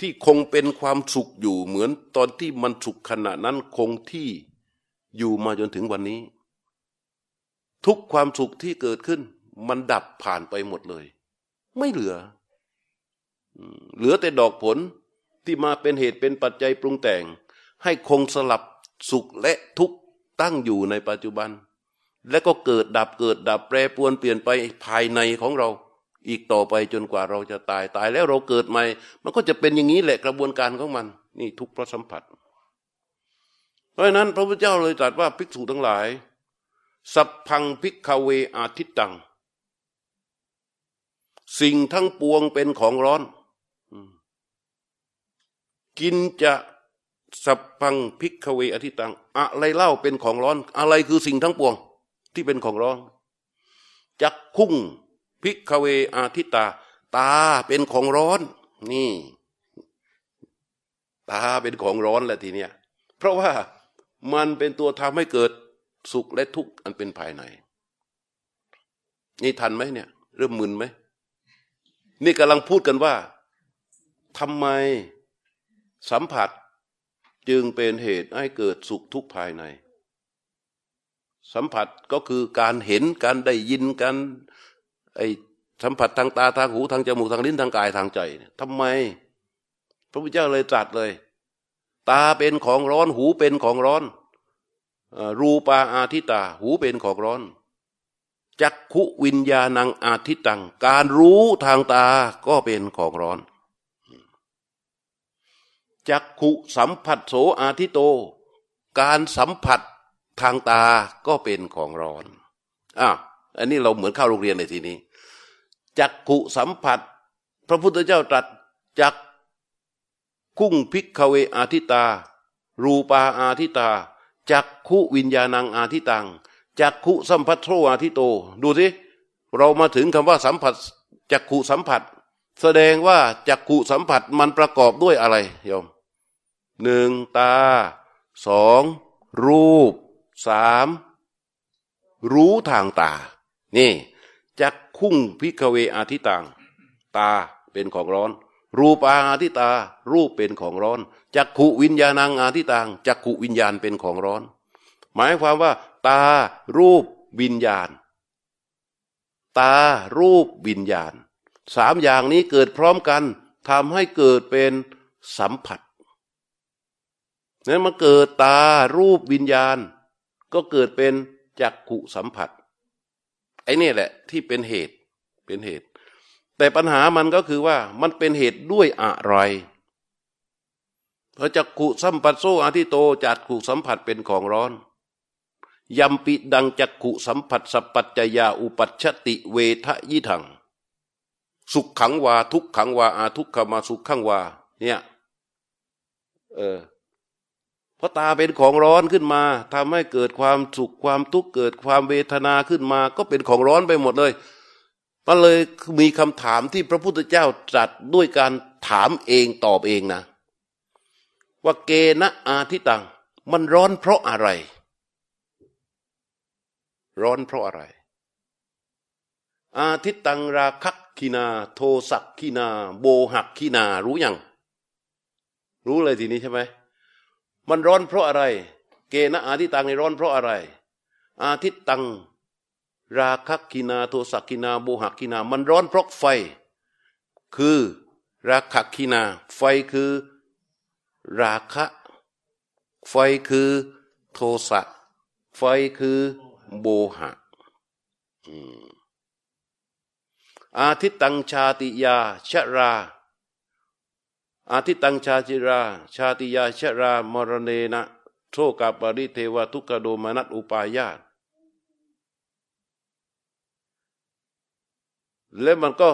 ที่คงเป็นความสุขอยู่เหมือนตอนที่มันสุขขณะนั้นคงที่ อยู่มาจนถึงวันนี้ ทุกความสุขที่เกิดขึ้น มันดับผ่านไปหมดเลย ไม่เหลือ เหลือแต่ดอกผลที่มาเป็นเหตุเป็นปัจจัยปรุงแต่ง ให้คงสลับสุขและทุกข์ตั้งอยู่ในปัจจุบัน และก็เกิดดับเกิดดับแปรปวนเปลี่ยนไปภายในของเรา อีกต่อไปจนกว่าเราจะตายตายแล้วเราเกิดใหม่ มันก็จะเป็นอย่างนี้แหละกระบวนการของมัน นี่ทุกเพราะสัมผัส เพราะฉะนั้นพระพุทธเจ้าเลยตรัสว่าภิกษุทั้งหลาย สัพพัง ภิกขเวอาทิตตัง สิ่งทั้งปวงเป็นของร้อน กิญจะสัพพัง ภิกขเวอาทิตตัง อะไรเล่าเป็นของร้อน อะไรคือสิ่งทั้งปวงที่เป็นของร้อน จักขุง ภิกขเวอาทิตตัง ตาเป็นของร้อน นี่ ตาเป็นของร้อนแหละทีเนี้ยเพราะว่า มันเป็นตัวทำให้เกิดสุขและทุกข์อันเป็นภายใน นี่ทันไหมเนี่ย เริ่มมึนไหม นี่กำลังพูดกันว่าทำไมสัมผัสจึงเป็นเหตุให้เกิดสุขทุกข์ภายใน สัมผัสก็คือการเห็นการได้ยินการไอสัมผัสทางตาทางหูทางจมูกทางลิ้นทางกายทางใจทำไม พระพุทธเจ้าเลยตรัสเลย ตาเป็นของร้อน หูเป็นของร้อนรูปาอาทิตา หูเป็นของร้อนจักขุวิญญาณังอาทิตัง การรู้ทางตาก็เป็นของร้อนจักขุสัมผัสโสอาทิโต การสัมผัสทางตาก็เป็นของร้อนอะอันนี้เราเหมือนเข้าโรงเรียนในทีนี้จักขุสัมผัส พระพุทธเจ้าตรัสจัก คุ้งพิกเวอาทิตา รูปาอาทิตา จักขุวิญญาณังอาทิตัง จักขุสัมผัสโทอาทิโต ดูสิ เรามาถึงคำว่าสัมผัส จักขุสัมผัส แสดงว่าจักขุสัมผัสมันประกอบด้วยอะไรโยมหนึ่งตาสองรูปสามรู้ทางตา นี่จักคุ้งพิกเวอาทิตัง ตาเป็นของร้อน รูปอาทิตา รูปเป็นของร้อนจักขุวิญญาณังอาทิตังจักขุวิญญาณเป็นของร้อน หมายความว่า ตารูปวิญญาณ ตารูปวิญญาณสามอย่างนี้เกิดพร้อมกันทำให้เกิดเป็นสัมผัสนั้นมาเกิดตารูปวิญญาณ ก็เกิดเป็นจักขุสัมผัสไอ้นี่แหละที่เป็นเหตุเป็นเหตุ แต่ปัญหามันก็คือว่ามันเป็นเหตุด้วยอะไรเพราะจักขุสัมผัสโซอาทิโตจักขุสัมผัสเป็นของร้อนยำปิดังจักขุสัมผัสสัพปัจจยาอุปัชติเวทะยิถัง สุขขังวาทุกขังวาอาทุกขมาสุขขังวาเนี่ยเออพราะตาเป็นของร้อนขึ้นมาทำให้เกิดความสุขความทุกข์เกิดความเวทนาขึ้นมา ก็เป็นของร้อนไปหมดเลย มันเลยมีคำถามที่พระพุทธเจ้าตรัสด้วยการถามเองตอบเองนะ ว่าเกณะอาทิตัง มันร้อนเพราะอะไร ร้อนเพราะอะไร อาทิตตังราคักขีนา โทสักขีนา โบหักขีนารู้ยังรู้เลยทีนี้ใช่ไหมมันร้อนเพราะอะไร เกณฑ์อาทิตังในร้อนเพราะอะไร อาทิตตัง ราคักกินาโทสักกินาโบหักกินา มันร้อนเพราะไฟ คือราคักกินา ไฟคือราคะ ไฟคือโทสะไฟคือโบหะอาทิตตังชาติยาชรา อาทิตังชาจิรา ชาติยาชรามรเนนะโชกาปริเทวทุกโดมนัตอุปายาต และมันก็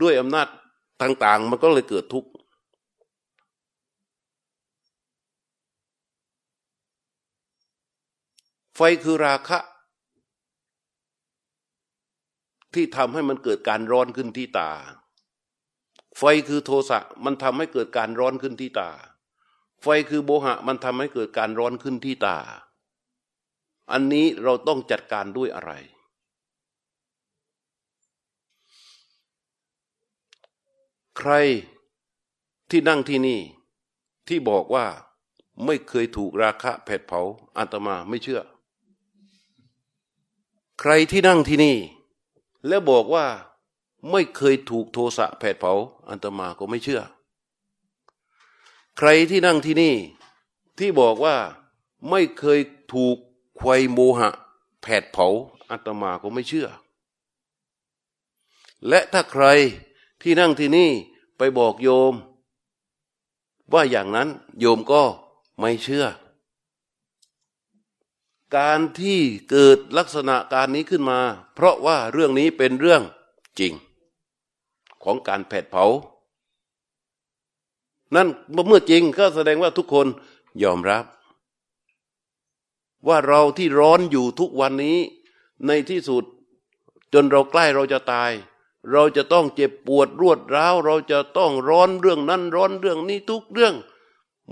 ด้วยอำนาจต่าง ๆ มันก็เลยเกิดทุกข์ไฟคือราคะ ที่ทำให้มันเกิดการร้อนขึ้นที่ตา ไฟคือโทสะมันทำให้เกิดการร้อนขึ้นที่ตา ไฟคือโบหะมันทำให้เกิดการร้อนขึ้นที่ตา อันนี้เราต้องจัดการด้วยอะไร ใครที่นั่งที่นี่ที่บอกว่าไม่เคยถูกราคะแผดเผาอัตมาไม่เชื่อ ใครที่นั่งที่นี่ แล้วบอกว่าไม่เคยถูกโทสะแผดเผาอัตมาก็ไม่เชื่อ ใครที่นั่งที่นี่ ที่บอกว่าไม่เคยถูกควยโมหะ แผดเผาอัตมาก็ไม่เชื่อ และถ้าใคร ที่นั่งที่นี่ไปบอกโยม ว่าอย่างนั้นโยมก็ไม่เชื่อ การที่เกิดลักษณะการนี้ขึ้นมา เพราะว่าเรื่องนี้เป็นเรื่องจริง ของการแผดเผา นั่นเมื่อจริงก็แสดงว่าทุกคนยอมรับ ว่าเราที่ร้อนอยู่ทุกวันนี้ ในที่สุดจนเราใกล้เราจะตาย เราจะต้องเจ็บปวดรวดร้าว เราจะต้องร้อนเรื่องนั้นร้อนเรื่องนี้ทุกเรื่อง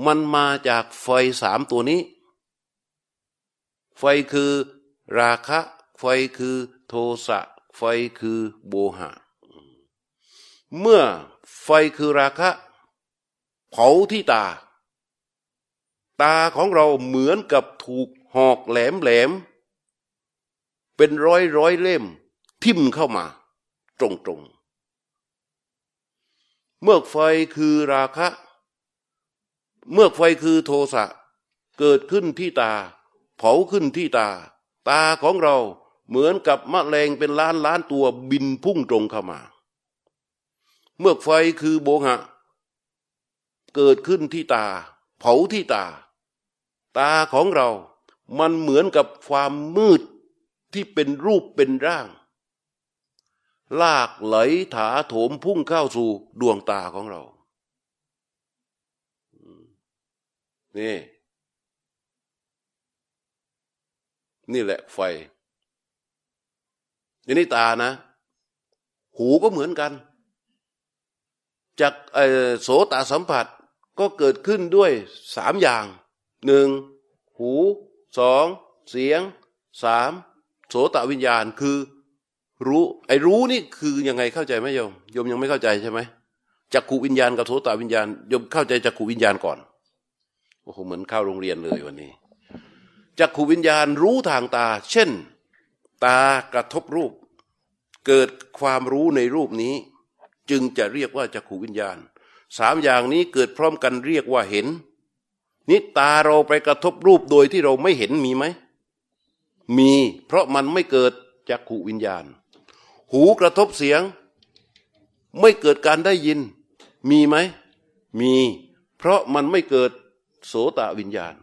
มันมาจากไฟสามตัวนี้ ไฟคือราคะ ไฟคือโทสะ ไฟคือโบหะ เมื่อไฟคือราคะ เผาที่ตา ตาของเราเหมือนกับถูกหอกแหลมแหลม เป็นร้อยร้อยเล่ม ทิ่มเข้ามา ตรงตรงเมื่อไฟคือราคะ เมื่อไฟคือโทสะเกิดขึ้นที่ตา เผาขึ้นที่ตา ตาของเราเหมือนกับมะแรงเป็นล้านล้านตัวบินพุ่งตรงเข้ามา เมื่อไฟคือโบหะ เกิดขึ้นที่ตา เผาที่ตา ตาของเรา มันเหมือนกับความมืดที่เป็นรูปเป็นร่าง ลากไหลถาโถมพุ่งเข้าสู่ดวงตาของเรา นี่ นี่แหละไฟอันนี้ตานะ หูก็เหมือนกัน จากโสตสัมผัสก็เกิดขึ้นด้วยสามอย่างหนึ่งหูสองเสียงสามโสตวิญญาณคือ รู้ ไอ้รู้นี่คือยังไงเข้าใจไหมโยมโยมยังไม่เข้าใจใช่ไหมจักขูวิญญาณกับโสตวิญญาณโยมเข้าใจจักขูวิญญาณก่อนโอ้โหเหมือนเข้าโรงเรียนเลยวันนี้จักขูวิญญาณรู้ทางตา เช่น ตากระทบรูป เกิดความรู้ในรูปนี้ จึงจะเรียกว่าจักขูวิญญาณสามอย่างนี้เกิดพร้อมกันเรียกว่าเห็นนี่ตาเราไปกระทบรูปโดยที่เราไม่เห็นมีไหมมี เพราะมันไม่เกิดจักขูวิญญาณ หูกระทบเสียง ไม่เกิดการได้ยิน มีไหม มี เพราะมันไม่เกิดโสตวิญญาณ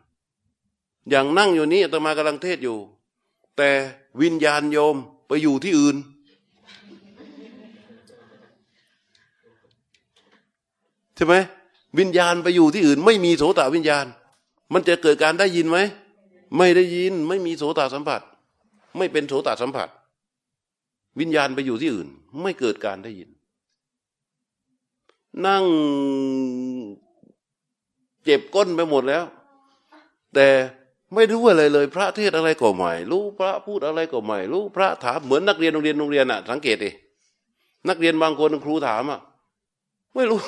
อย่างนั่งอยู่นี้อาตมากำลังเทศอยู่ แต่วิญญาณโยมไปอยู่ที่อื่น ใช่ไหมวิญญาณไปอยู่ที่อื่น ไม่มีโสตวิญญาณ มันจะเกิดการได้ยินไหม ไม่ได้ยิน ไม่มีโสตสัมผัส ไม่เป็นโสตสัมผัส วิญญาณไปอยู่ที่อื่น ไม่เกิดการได้ยิน นั่งเจ็บก้นไปหมดแล้ว แต่ไม่รู้อะไรเลย พระเทศอะไรก็ไม่รู้พระพูดอะไรก็ไม่รู้พระถามเหมือนนักเรียนโรงเรียนโรงเรียนอะสังเกตดินักเรียนบางคนครูถามอะไม่รู้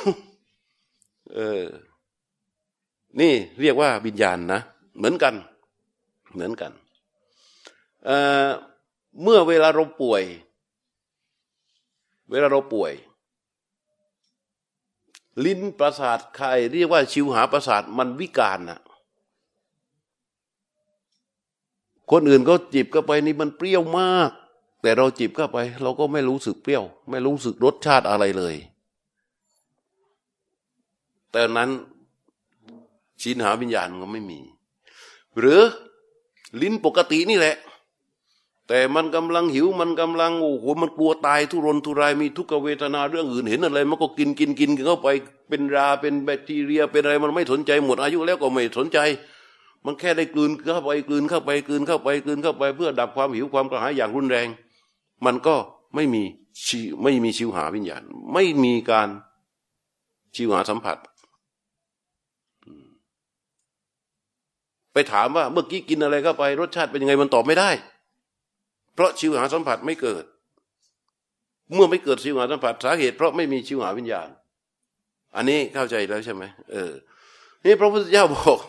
เออ นี่เรียกว่าวิญญาณนะเหมือนกัน เหมือนกันเเมื่อเวลาเราป่วย เวลาเราป่วย ลิ้นประสาทใครเรียกว่าชิวหาประสาทมันวิการนะคนอื่นเขาจิบเข้าไปนี่มันเปรี้ยวมาก แต่เราจิบเข้าไป เราก็ไม่รู้สึกเปรี้ยว ไม่รู้สึกรสชาติอะไรเลย แต่นั้นชินหาวิญญาณก็ไม่มี หรือลิ้นปกตินี่แหละ แต่มันกำลังหิวมันกำลังโอ้โหมันกลัวตายทุรนทุรายมีทุกขเวทนาเรื่องอื่นเห็นอะไร มันก็กินกินกินเข้าไปเป็นราเป็นแบคทีเรียเป็นอะไรมันไม่สนใจหมดอายุแล้วก็ไม่สนใจ มันแค่ได้กลืนเข้าไปกลืนเข้าไปกลืนเข้าไปกลืนเข้าไป เพื่อดับความหิวความกระหายอย่างรุนแรง มันก็ไม่มีชิไม่มีชิวหาวิญญาณ ไม่มีการชิวหาสัมผัส ไปถามว่าเมื่อกี้กินอะไรเข้าไป รสชาติเป็นยังไงมันตอบไม่ได้ เพราะชิวหาสัมผัสไม่เกิด เมื่อไม่เกิดชิวหาสัมผัสสาเหตุ เพราะไม่มีชิวหาวิญญาณ อันนี้เข้าใจแล้วใช่ไหมเออ นี่พระพุทธเจ้าบอก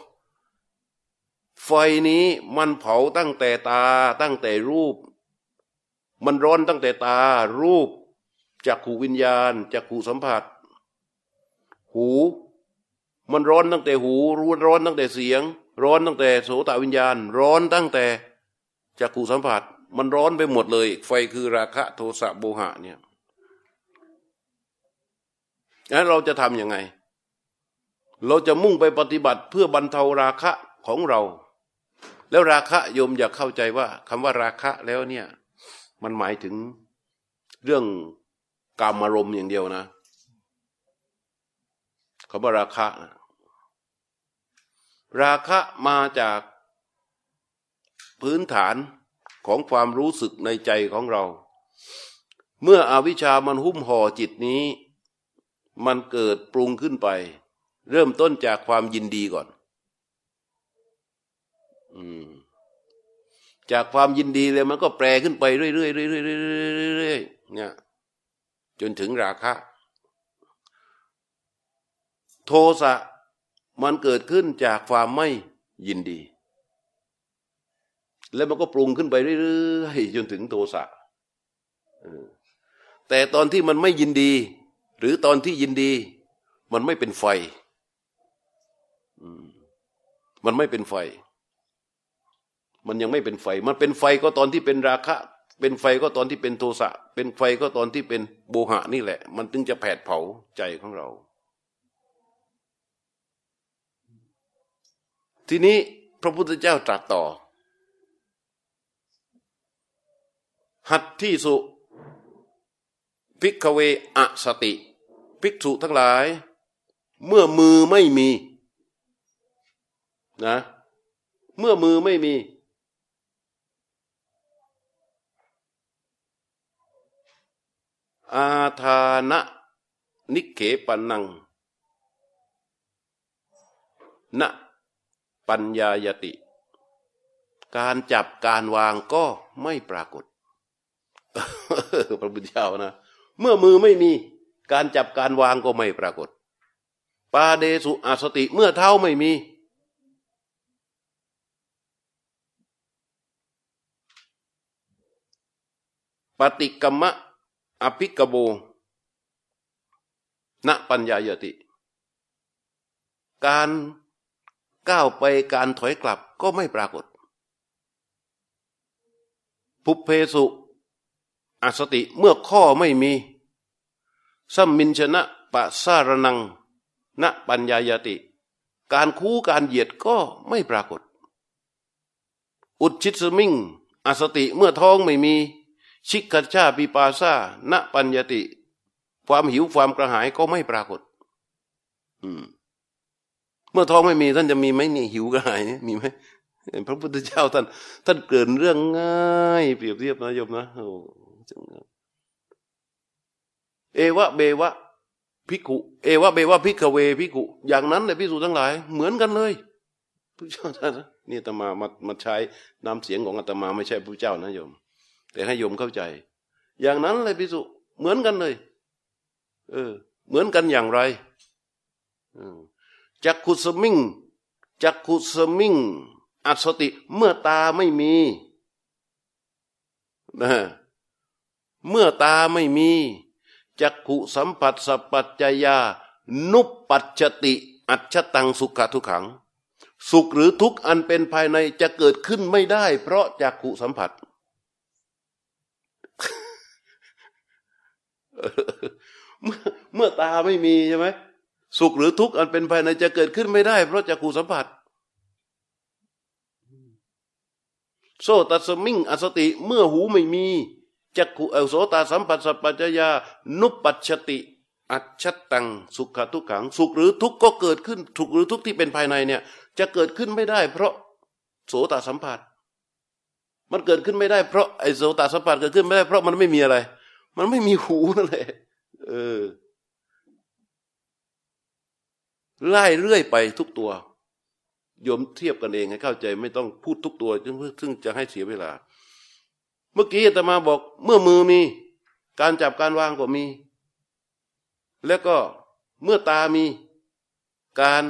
ไฟนี้มันเผาตั้งแต่ตาตั้งแต่รูป มันร้อนตั้งแต่ตา รูปจากขูวิญญาณจากขูสัมผัส หูมันร้อนตั้งแต่หูรู้ร้อนตั้งแต่เสียง ร้อนตั้งแต่โสตวิญญาณ ร้อนตั้งแต่จักขูสัมผัส มันร้อนไปหมดเลย ไฟคือราคะโทสะโบหะเนี่ยงั้นเราจะทำยังไง เราจะมุ่งไปปฏิบัติเพื่อบรรเทาราคะของเรา แล้วราคะโยมอยากเข้าใจว่าคำว่าราคะแล้วเนี่ย มันหมายถึงเรื่องกามารมณ์อย่างเดียวนะคำว่าราคะ ราคะมาจากพื้นฐาน ของความรู้สึกในใจของเรา เมื่ออวิชามันหุ้มห่อจิตนี้ มันเกิดปรุงขึ้นไป เริ่มต้นจากความยินดีก่อนอจากความยินดีเลยมันก็แปรขึ้นไปเรื่อยๆเรื่อยๆเรื่อยๆเนี่ยจนถึงราคะ โทสะมันเกิดขึ้นจากความไม่ยินดี แล้วมันก็ปรุงขึ้นไปเรื่อยๆจนถึงโทสะแต่ตอนที่มันไม่ยินดี หรือตอนที่ยินดี มันไม่เป็นไฟมันไม่เป็นไฟ มันยังไม่เป็นไฟ มันเป็นไฟก็ตอนที่เป็นราคะ เป็นไฟก็ตอนที่เป็นโทสะ เป็นไฟก็ตอนที่เป็นโบหะนี่แหละ มันถึงจะแผดเผาใจของเรา ทีนี้พระพุทธเจ้าตรัสต่อ หัตที่สุพิกเวอสติ ภิกษุทั้งหลาย เมื่อมือไม่มีนะเมื่อมือไม่มี อาทานะนิเขปนังนะปัญญายติ การจับการวางก็ไม่ปรากฏ พระพุทธเจ้านะ เมื่อมือไม่มีการจับการวางก็ไม่ปรากฏ ปาเดสุอาสติเมื่อเท้าไม่มี ปฏิกรรมะอภิกโบณปัญญายติ การก้าวไปการถอยกลับก็ไม่ปรากฏภุเพสุ อสติเมื่อข้อไม่มีสัมมินชนะปะสารนังณปัญญายติ การคู่การเหยียดก็ไม่ปรากฏ อุดชิตสมิงอสติเมื่อท้องไม่มี ชิกขชาปิปาซาณปัญญติ ความหิวความกระหายก็ไม่ปรากฏ อืม เมื่อท้องไม่มีท่านจะมีไหมนี่หิวกระหายนี่มีไหมพระพุทธเจ้าท่าน ท่านเกิดเรื่องง่าย เปรียบเทียบนะโยมนะโอ้ เอวะเบวะพิกุเอวะเบวะพิกเวพิกุอย่างนั้นเลยพิสูจทั้งหลาย เหมือนกันเลยพระเจ้าท่านนี่อาตมามามาใช้นามเสียงของอาตมาไม่ใช่พระเจ้านะโยม แต่ให้โยมเข้าใจ อย่างนั้นเลยพิสุเหมือนกันเลย เออ เหมือนกันอย่างไรจักขุสมิงจักขุสมิงอัศติเมื่อตาไม่มีนะ เมื่อตาไม่มีจักขุสัมผัสสปัจจยา นุปปัจจติ อัจฉตังสุขทุกขัง สุขหรือทุกข์อันเป็นภายในจะเกิดขึ้นไม่ได้ เพราะจักขุสัมผัส เมื่อตาไม่มีใช่ไหมสุขหรือทุกข์อันเป็นภายในจะเกิดขึ้นไม่ได้ เพราะจักขูสัมผัสโซตัสมิงอสติเมื่อหูไม่มี จักขูเอโสตาสัมผัสสัพปัจยานุปัชติ อัจฉตัง สุขทุกขัง สุขหรือทุกข์ก็เกิดขึ้นทุกหรือทุกข์ที่เป็นภายในเนี่ย จะเกิดขึ้นไม่ได้ เพราะโสตสัมผัส มันเกิดขึ้นไม่ได้เพราะไอโสตสัมผัสเกิดขึ้นไม่ได้เพราะมันไม่มีอะไร มันไม่มีหูนั่นแหละเออไล่เรื่อยไปทุกตัวโยมเทียบกันเองให้เข้าใจไม่ต้องพูดทุกตัว ซึ่งจะให้เสียเวลา เมื่อกี้อาตมาบอก เมื่อมือมี การจับการวางก็มี แล้วก็เมื่อตามี การ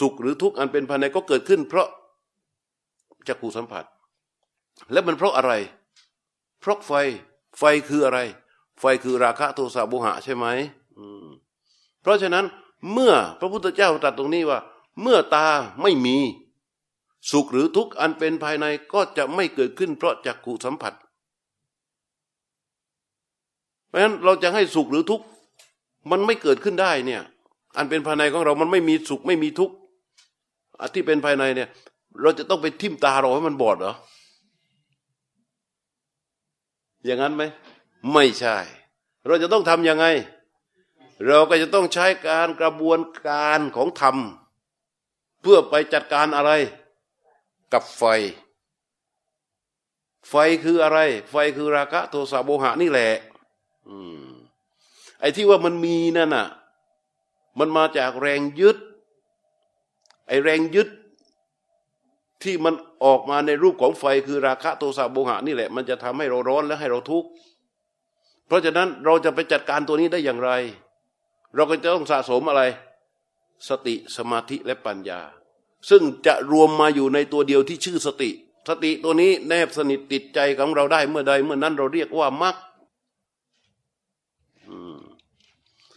สุขหรือทุกข์อันเป็นภายในก็เกิดขึ้น เพราะจักขูสัมผัส และมันเพราะอะไร เพราะไฟไฟคืออะไร ไฟคือราคะโทสะโมหะใช่ไหมเพราะฉะนั้นเมื่อพระพุทธเจ้าตรัสตรงนี้ว่า เมื่อตาไม่มี สุขหรือทุกข์อันเป็นภายในก็จะไม่เกิดขึ้นเพราะจักขุสัมผัส เพราะฉะนั้นเราจะให้สุขหรือทุกข์มันไม่เกิดขึ้นได้เนี่ยอันเป็นภายในของเรามันไม่มีสุขไม่มีทุกข์ที่เป็นภายในเนี่ย เราจะต้องไปทิ่มตาเราให้มันบอดเหรออย่างนั้นไหมไม่ใช่ เราจะต้องทำยังไง เราก็จะต้องใช้การกระบวนการของธรรม เพื่อไปจัดการอะไร กับไฟ ไฟคืออะไร ไฟคือราคะโทสะโมหะนี่แหละไอ้ที่ว่ามันมีนั่นน่ะ มันมาจากแรงยึด ไอ้แรงยึดที่มันออกมาในรูปของไฟคือราคะโทสะโมหะนี่แหละ มันจะทำให้เราร้อนและให้เราทุกข์เพราะฉะนั้นเราจะไปจัดการตัวนี้ได้อย่างไร เราก็จะต้องสะสมอะไร สติสมาธิและปัญญา ซึ่งจะรวมมาอยู่ในตัวเดียวที่ชื่อสติ สติตัวนี้แนบสนิทติดใจของเราได้เมื่อใด เมื่อนั้นเราเรียกว่ามัก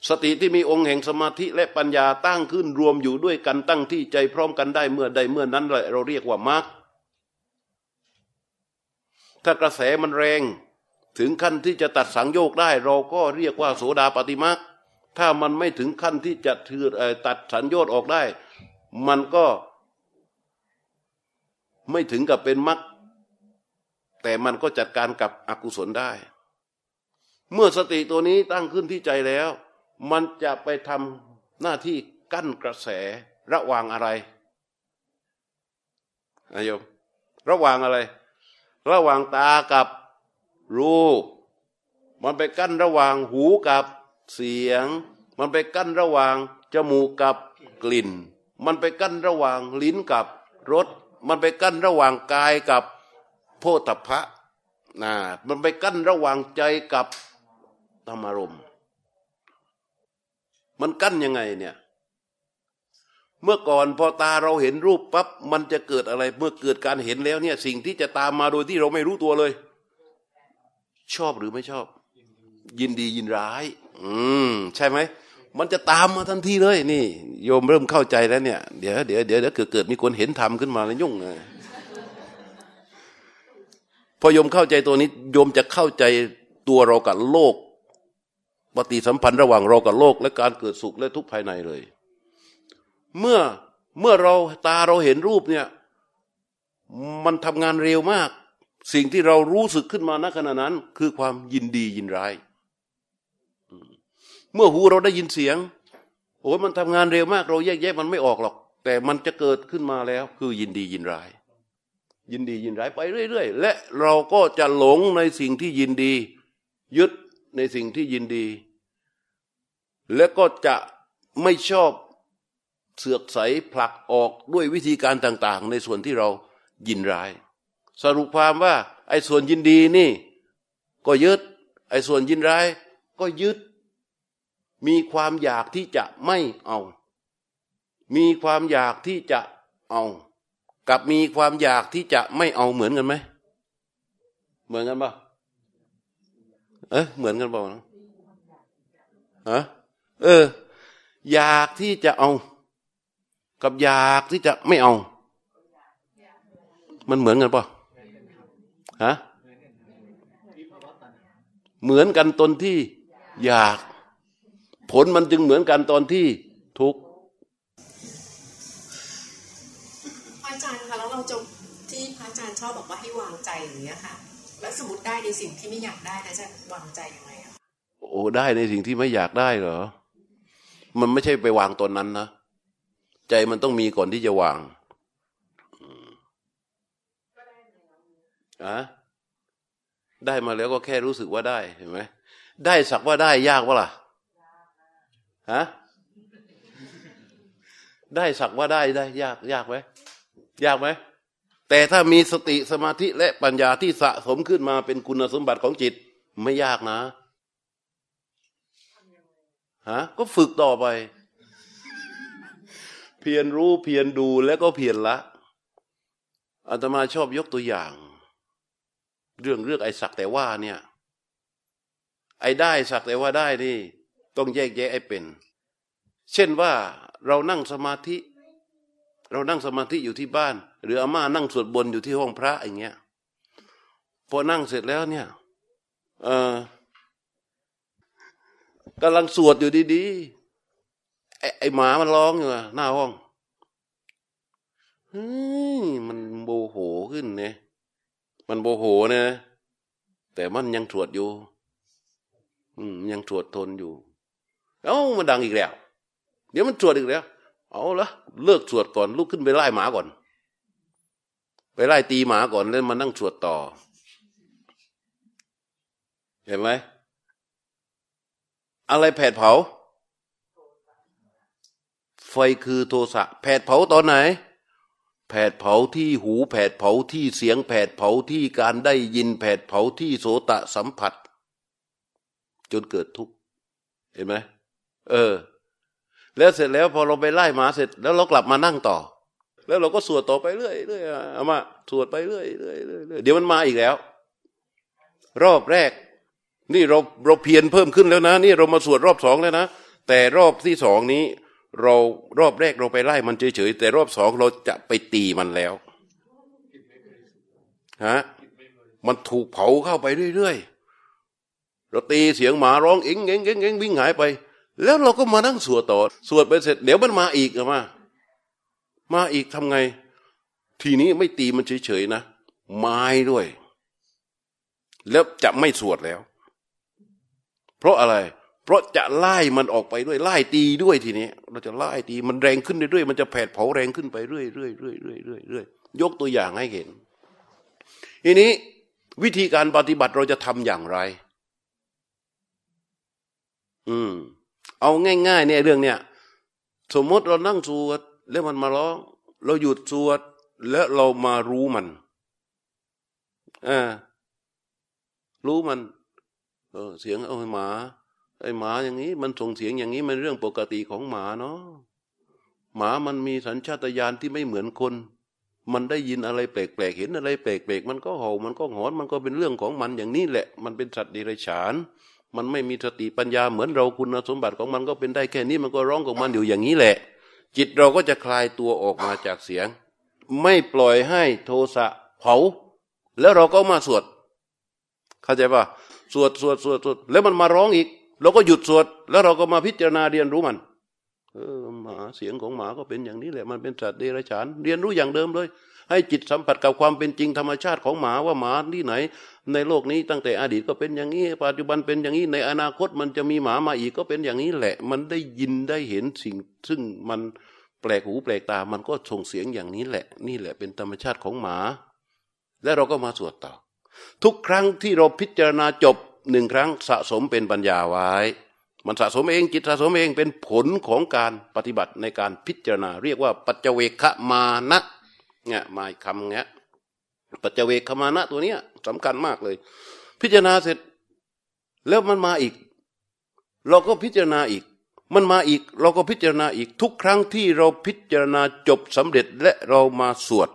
สติที่มีองค์แห่งสมาธิและปัญญาตั้งขึ้นรวมอยู่ด้วยกันตั้งที่ใจพร้อมกันได้เมื่อใดเมื่อนั้นเราเรียกว่ามักถ้ากระแสมันแรง ถึงขั้นที่จะตัดสังโยกได้ เราก็เรียกว่าโสดาปฏิมักถ้ามันไม่ถึงขั้นที่จะถือตัดสัญญอดออกได้ มันก็ ไม่ถึงกับเป็นมรรคแต่มันก็จัดการกับอกุศลได้ เมื่อสติตัวนี้ตั้งขึ้นที่ใจแล้ว มันจะไปทำหน้าที่กั้นกระแสระหว่างอะไรนายโยมระหว่างอะไร ระหว่างตากับรูป มันไปกั้นระหว่างหูกับเสียง มันไปกั้นระหว่างจมูกกับกลิ่น มันไปกั้นระหว่างลิ้นกับรส มันไปกั้นระหว่างกายกับโพธพะนะมันไปกั้นระหว่างใจกับธรรมารมมันกั้นยังไงเนี่ย เมื่อก่อนพอตาเราเห็นรูปปั๊บมันจะเกิดอะไร เมื่อเกิดการเห็นแล้วเนี่ย สิ่งที่จะตามมาโดยที่เราไม่รู้ตัวเลย ชอบหรือไม่ชอบ ยินดียินร้าย อืม ใช่ไหม มันจะตามมาทันทีเลยนี่ โยมเริ่มเข้าใจแล้วเนี่ย เดี๋ยวเดี๋ยวเดี๋ยวเกิดเกิดมีคนเห็นทำขึ้นมาแล้วยุ่งเลยพอโยมเข้าใจตัวนี้โยมจะเข้าใจตัวเรากับโลก ปฏิสัมพันธ์ระหว่างเรากับโลก และการเกิดสุขและทุกข์ภายในเลย เมื่อเมื่อเราตาเราเห็นรูปเนี่ย มันทำงานเร็วมาก สิ่งที่เรารู้สึกขึ้นมาณขณะนั้น คือความยินดียินร้าย เมื่อหูเราได้ยินเสียงโอ้มันทำงานเร็วมากเราแยกแยะมันไม่ออกหรอก แต่มันจะเกิดขึ้นมาแล้ว คือยินดียินร้าย ยินดียินร้ายไปเรื่อยๆและเราก็จะหลงในสิ่งที่ยินดี ยึดในสิ่งที่ยินดี และก็จะไม่ชอบเสือกใสผลักออกด้วยวิธีการต่าง ๆ ในส่วนที่เรายินร้าย สรุปความว่า ไอ้ส่วนยินดีนี่ ก็ยึด ไอ้ส่วนยินร้าย ก็ยึด มีความอยากที่จะไม่เอา มีความอยากที่จะเอา กับมีความอยากที่จะไม่เอาเหมือนกันไหม เหมือนกันปะเอ๊ะเหมือนกันปะฮะเออ อยากที่จะเอา กับอยากที่จะไม่เอา มันเหมือนกันปะฮะเหมือนกันตนที่อยาก ผลมันจึงเหมือนกันตอนที่ทุกข์พระอาจารย์คะแล้วเราจะที่พระอาจารย์ชอบบอกว่าให้วางใจอย่างเงี้ยค่ะ แล้วสมมติได้ในสิ่งที่ไม่อยากได้แล้วจะวางใจยังไงอะโอ้ได้ในสิ่งที่ไม่อยากได้เหรอ มันไม่ใช่ไปวางตอนนั้นนะใจมันต้องมีก่อนที่จะวางอืมอะได้มาแล้วก็แค่รู้สึกว่าได้เห็นไหมได้สักว่าได้ยากวะล่ะ ฮะได้สักว่าได้ได้ ยากยากไหมยากไหมแต่ถ้ามีสติสมาธิและปัญญาที่สะสมขึ้นมาเป็นคุณสมบัติของจิต ไม่ยากนะฮะก็ฝึกต่อไป เพียรรู้เพียรดูแล้วก็เพียรละอาตมาชอบยกตัวอย่าง เรื่องเรื่องไอ้สักแต่ว่าเนี่ย ไอ้ได้สักแต่ว่าได้นี่ ต้องแยกแยะไอ้เป็น เช่นว่าเรานั่งสมาธิ เรานั่งสมาธิอยู่ที่บ้าน หรืออาม่านั่งสวดบนอยู่ที่ห้องพระอย่างเงี้ยพอนั่งเสร็จแล้วเนี่ยเออกำลังสวดอยู่ดีๆไอ้ไอหมามันร้องอยู่หน้าห้องเฮ้ยมันโบโหขึ้นเนี่ยมันโบโหเนะแต่มันยังสวดอยู่ อืมยังสวดทนอยู่ เอ้ามันดังอีกแล้ว เดี๋ยวมันสวดอีกแล้ว เอาละเลิกสวดก่อนลุกขึ้นไปไล่หมาก่อน ไปไล่ตีหมาก่อนแล้วมานั่งสวดต่อ เห็นไหมอะไรแผดเผา ไฟคือโทสะแผดเผาตอนไหน แผดเผาที่หูแผดเผาที่เสียงแผดเผาที่การได้ยินแผดเผาที่โสตะสัมผัส จนเกิดทุกข์เห็นไหม เออ แล้วเสร็จแล้วพอเราไปไล่หมาเสร็จ แล้วเรากลับมานั่งต่อ แล้วเราก็สวดต่อไปเรื่อยเรื่อยเอามาสวดไปเรื่อยเรื่อยเรื่อยเดี๋ยวมันมาอีกแล้ว รอบแรก นี่เราเราเพียรเพิ่มขึ้นแล้วนะ นี่เรามาสวดรอบสองแล้วนะแต่รอบที่สองนี้ เรารอบแรกเราไปไล่มันเฉยๆแต่รอบสองเราจะไปตีมันแล้วฮะมันถูกเผาเข้าไปเรื่อยๆเราตีเสียงหมาร้องเอ็งเอ็งเอ็งเอ็งวิ่งหายไป แล้วเราก็มานั่งสวดต่อ สวดไปเสร็จ เดี๋ยวมันมาอีกอะมา มาอีกทำไง ทีนี้ไม่ตีมันเฉยๆนะ ไม้ด้วย แล้วจะไม่สวดแล้ว เพราะอะไร เพราะจะไล่มันออกไปด้วย ไล่ตีด้วยทีนี้ เราจะไล่ตีมันแรงขึ้นเรื่อยๆมันจะแผดเผาแรงขึ้นไปเรื่อยๆเรื่อยๆเรื่อยๆเรื่อยๆยกตัวอย่างให้เห็น ทีนี้วิธีการปฏิบัติเราจะทำอย่างไร อืม เอาง่าย ๆ เนี่ยเรื่องเนี้ยสมมติเรานั่งสวด แล้วมันมาร้อง เราหยุดสวด แล้วเรามารู้มันอ่ารู้มัน เออ เสียงเอาหมาไอหมาอย่างนี้ มันส่งเสียงอย่างนี้มันเรื่องปกติของหมาเนาะหมามันมีสัญชาตญาณที่ไม่เหมือนคน มันได้ยินอะไรแปลกๆเห็นอะไรแปลกๆมันก็เห่ามันก็หอนมันก็เป็นเรื่องของมันอย่างนี้แหละ มันเป็นสัตว์เดรัจฉาน มันไม่มีสติปัญญาเหมือนเราคุณสมบัติของมันก็เป็นได้แค่นี้มันก็ร้องของมันอยู่อย่างนี้แหละ จิตเราก็จะคลายตัวออกมาจากเสียง ไม่ปล่อยให้โทสะเผา แล้วเราก็มาสวด เข้าใจป่ะสวดสวดสวดสวดแล้วมันมาร้องอีก เราก็หยุดสวด แล้วเราก็มาพิจารณาเรียนรู้มัน เออหมาเสียงของหมาก็เป็นอย่างนี้แหละ มันเป็นสัตว์เดรัจฉาน เรียนรู้อย่างเดิมเลย ให้จิตสัมผัสกับความเป็นจริงธรรมชาติของหมาว่าหมาที่ไหน ในโลกนี้ตั้งแต่อดีตก็เป็นอย่างนี้ปัจจุบันเป็นอย่างนี้ในอนาคตมันจะมีหมามาอีกก็เป็นอย่างนี้แหละ มันได้ยินได้เห็นสิ่ง ซึ่งมันแปลกหูแปลกตา มันก็ส่งเสียงอย่างนี้แหละ นี่แหละเป็นธรรมชาติของหมา และเราก็มาสวดต่อ ทุกครั้งที่เราพิจารณาจบหนึ่งครั้งสะสมเป็นปัญญาไว้ มันสะสมเองจิตสะสมเองเป็นผลของการปฏิบัติในการพิจารณา เรียกว่าปัจเจเวคมานะ เนี่ยมาอีกคำเงี้ยปัจเจเวคมานะตัวเนี้ยสำคัญมากเลย พิจารณาเสร็จ แล้วมันมาอีก เราก็พิจารณาอีก มันมาอีก เราก็พิจารณาอีกทุกครั้งที่เราพิจารณาจบสำเร็จและเรามาสวด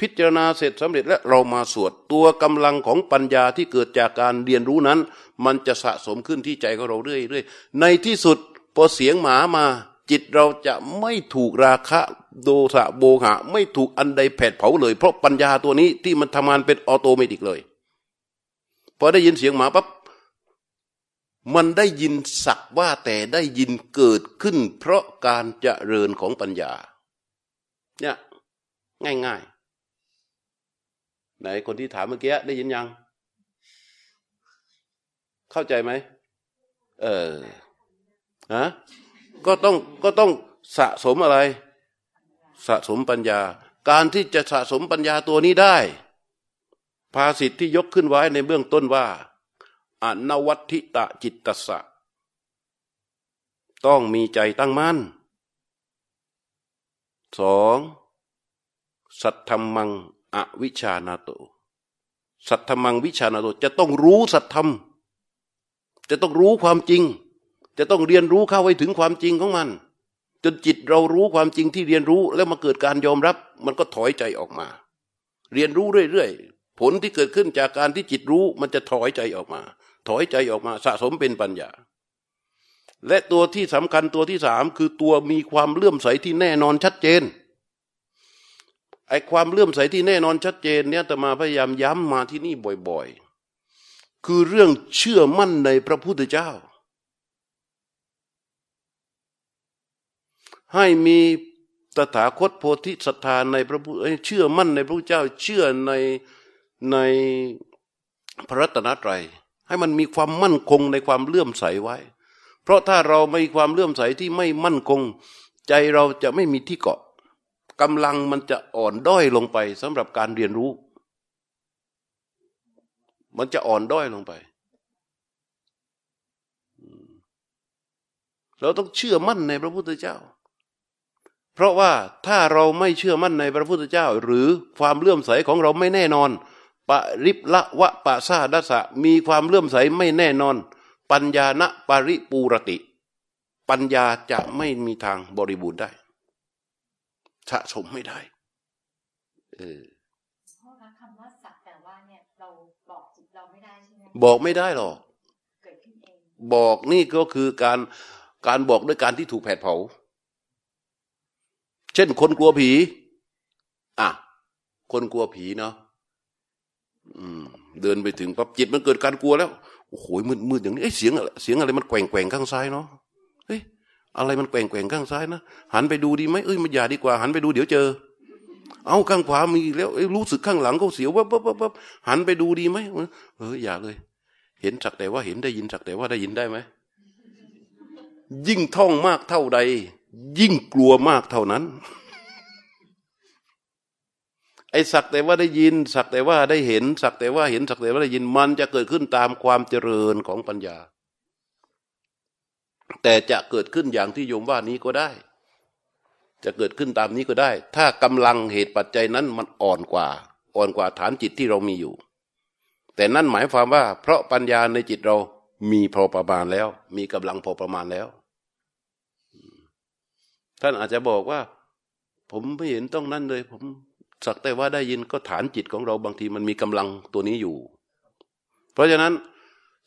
พิจารณาเสร็จสำเร็จและเรามาสวด ตัวกำลังของปัญญาที่เกิดจากการเรียนรู้นั้น มันจะสะสมขึ้นที่ใจของเราเรื่อยๆในที่สุดพอเสียงหมามา จิตเราจะไม่ถูกราคะโดสะโบหะ ไม่ถูกอันใดแผดเผาเลย เพราะปัญญาตัวนี้ที่มันทำงานเป็นออโตเมติกเลยพอได้ยินเสียงหมาปั๊บมันได้ยินสักว่าแต่ได้ยินเกิดขึ้น เพราะการเจริญของปัญญา เนี่ยง่ายๆ ไหนคนที่ถามเมื่อกี้ได้ยินยัง เข้าใจไหมเออฮะ ก็ต้องก็ต้องสะสมอะไร สะสมปัญญา การที่จะสะสมปัญญาตัวนี้ได้ ภาสิทธิที่ยกขึ้นไว้ในเบื้องต้นว่าอนวัติตะจิตตสะ ต้องมีใจตั้งมั่นสองสัทธรรมังอวิชานาโต สัทธรรมังวิชานาโตจะต้องรู้สัทธรรม จะต้องรู้ความจริง จะต้องเรียนรู้เข้าไว้ถึงความจริงของมัน จนจิตเรารู้ความจริงที่เรียนรู้แล้วมาเกิดการยอมรับ มันก็ถอยใจออกมา เรียนรู้เรื่อยๆผลที่เกิดขึ้นจากการที่จิตรู้มันจะถอยใจออกมา ถอยใจออกมาสะสมเป็นปัญญา และตัวที่สำคัญตัวที่สามคือตัวมีความเลื่อมใสที่แน่นอนชัดเจนไอ้ความเลื่อมใสที่แน่นอนชัดเจนเนี่ยแต่มาพยายามย้ำมาที่นี่บ่อยๆ คือเรื่องเชื่อมั่นในพระพุทธเจ้า ให้มีตถาคตโพธิศรัทธาในพระพุทธเชื่อมั่นในพระพุทธเจ้าเชื่อในในพระรัตนตรัย ให้มันมีความมั่นคงในความเลื่อมใสไว้ เพราะถ้าเราไม่มีความเลื่อมใสที่ไม่มั่นคง ใจเราจะไม่มีที่เกาะกำลังมันจะอ่อนด้อยลงไปสำหรับการเรียนรู้ มันจะอ่อนด้อยลงไป เราต้องเชื่อมั่นในพระพุทธเจ้า เพราะว่าถ้าเราไม่เชื่อมั่นในพระพุทธเจ้า หรือความเลื่อมใสของเราไม่แน่นอน ปริปละวะปะซาดัสะมีความเลื่อมใสไม่แน่นอน ปัญญาณปริปูรติ ปัญญาจะไม่มีทางบริบูรณ์ได้สะสมไม่ได้เออพ่อคะคำว่าสักแต่ว่าเนี่ยเราบอกจิตเราไม่ได้ใช่ไหมบอกไม่ได้หรอกเกิดขึ้นเองบอกนี่ก็คือการการบอกด้วยการที่ถูกแผดเผา เช่น คนกลัวผี อะ คนกลัวผีเนาะเดินไปถึงปั๊บจิตมันเกิดการกลัวแล้วโอ้โหมืดมืดอย่างนี้เอ้เสียงอะไรเสียงอะไรมันแกว่งแกว่งข้างซ้ายเนาะเฮ้ยอะไรมันแกว่งแกว่งข้างซ้ายนะหันไปดูดีไหมเอ้ยมันอย่าดีกว่า หันไปดูเดี๋ยวเจอ เอาข้างขวามีแล้วเอ้รู้สึกข้างหลังก็เสียววับวับวับหันไปดูดีไหมเอออย่าเลย เห็นสักแต่ว่าเห็นได้ยินสักแต่ว่าได้ยินได้ไหมยิ่งท่องมากเท่าใด ยิ่งกลัวมากเท่านั้น ไอ้สักแต่ว่าได้ยิน สักแต่ว่าได้เห็น สักแต่ว่าเห็นสักแต่ว่าได้ยินมันจะเกิดขึ้นตามความเจริญของปัญญา แต่จะเกิดขึ้นอย่างที่โยมว่านี้ก็ได้ จะเกิดขึ้นตามนี้ก็ได้ ถ้ากำลังเหตุปัจจัยนั้นมันอ่อนกว่า อ่อนกว่าฐานจิตที่เรามีอยู่ แต่นั่นหมายความว่า เพราะปัญญาในจิตเรามีพอประมาณแล้ว มีกำลังพอประมาณแล้ว ท่านอาจจะบอกว่า ผมไม่เห็นต้องนั่นเลย ผมสักแต่ว่าได้ยินก็ฐานจิตของเราบางทีมันมีกำลังตัวนี้อยู่ เพราะฉะนั้น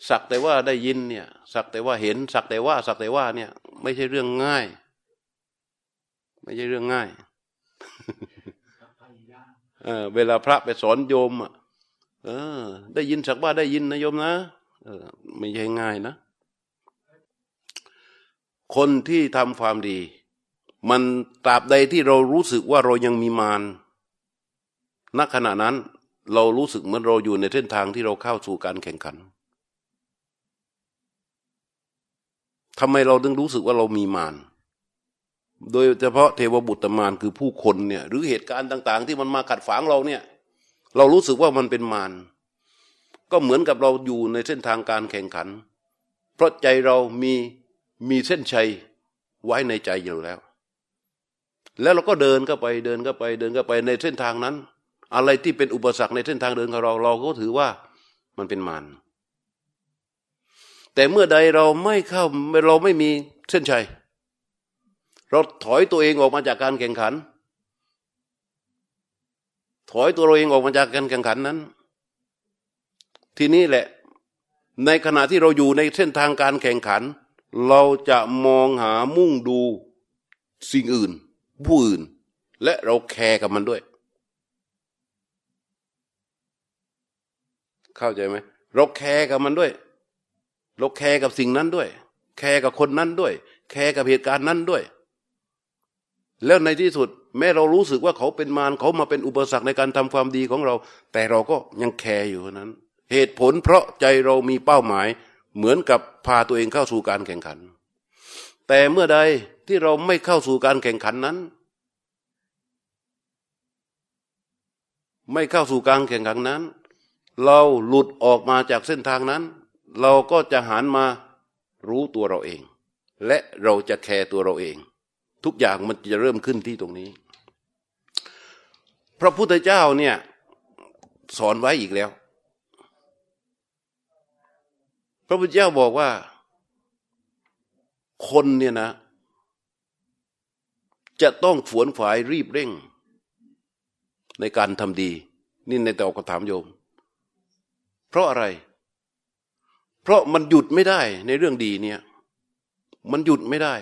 สักแต่ว่าได้ยินเนี่ย สักแต่ว่าเห็น สักแต่ว่า สักแต่ว่าเนี่ย ไม่ใช่เรื่องง่าย ไม่ใช่เรื่องง่ายเออเวลาพระไปสอนโยมอะเออ ได้ยินสักว่าได้ยินนะโยมนะเออไม่ใช่ง่ายนะ คนที่ทำความดี มันตราบใดที่เรารู้สึกว่าเรายังมีมารณขณะนั้นเรารู้สึกเหมือนเราอยู่ในเส้นทางที่เราเข้าสู่การแข่งขันทำไมเราถึงรู้สึกว่าเรามีมาร โดยเฉพาะเทวบุตรมารคือผู้คนเนี่ย หรือเหตุการณ์ต่าง ๆ ที่มันมาขัดฝางเราเนี่ย เรารู้สึกว่ามันเป็นมาร ก็เหมือนกับเราอยู่ในเส้นทางการแข่งขัน เพราะใจเรามีมีเส้นชัยไว้ในใจอยู่แล้ว แล้วเราก็เดินเข้าไปเดินเข้าไปเดินเข้าไปในเส้นทางนั้น อะไรที่เป็นอุปสรรคในเส้นทางเดินของเรา เราก็ถือว่ามันเป็นมารแต่เมื่อใดเราไม่เข้าเราไม่มีเส้นชัย เราถอยตัวเองออกมาจากการแข่งขัน ถอยตัวเราเองออกมาจากการแข่งขันนั้น ทีนี้แหละ ในขณะที่เราอยู่ในเส้นทางการแข่งขัน เราจะมองหามุ่งดูสิ่งอื่น ผู้อื่น และเราแคร์กับมันด้วย เข้าใจไหมเราแคร์กับมันด้วย เราแคร์กับสิ่งนั้นด้วย แคร์กับคนนั้นด้วย แคร์กับเหตุการณ์นั้นด้วย แล้วในที่สุด แม้เรารู้สึกว่าเขาเป็นมารเขามาเป็นอุปสรรคในการทำความดีของเรา แต่เราก็ยังแคร์อยู่นั้น เหตุผลเพราะใจเรามีเป้าหมาย เหมือนกับพาตัวเองเข้าสู่การแข่งขัน แต่เมื่อใดที่เราไม่เข้าสู่การแข่งขันนั้น ไม่เข้าสู่การแข่งขันนั้น เราหลุดออกมาจากเส้นทางนั้น เราก็จะหันมารู้ตัวเราเอง และเราจะแคร์ตัวเราเอง ทุกอย่างมันจะเริ่มขึ้นที่ตรงนี้ พระพุทธเจ้าเนี่ยสอนไว้อีกแล้ว พระพุทธเจ้าบอกว่า คนเนี่ยนะ จะต้องฝวนฝายรีบเร่ง ในการทำดี นี่ในแต่อกถามโยม เพราะอะไร เพราะมันหยุดไม่ได้ในเรื่องดีเนี่ย มันหยุดไม่ได้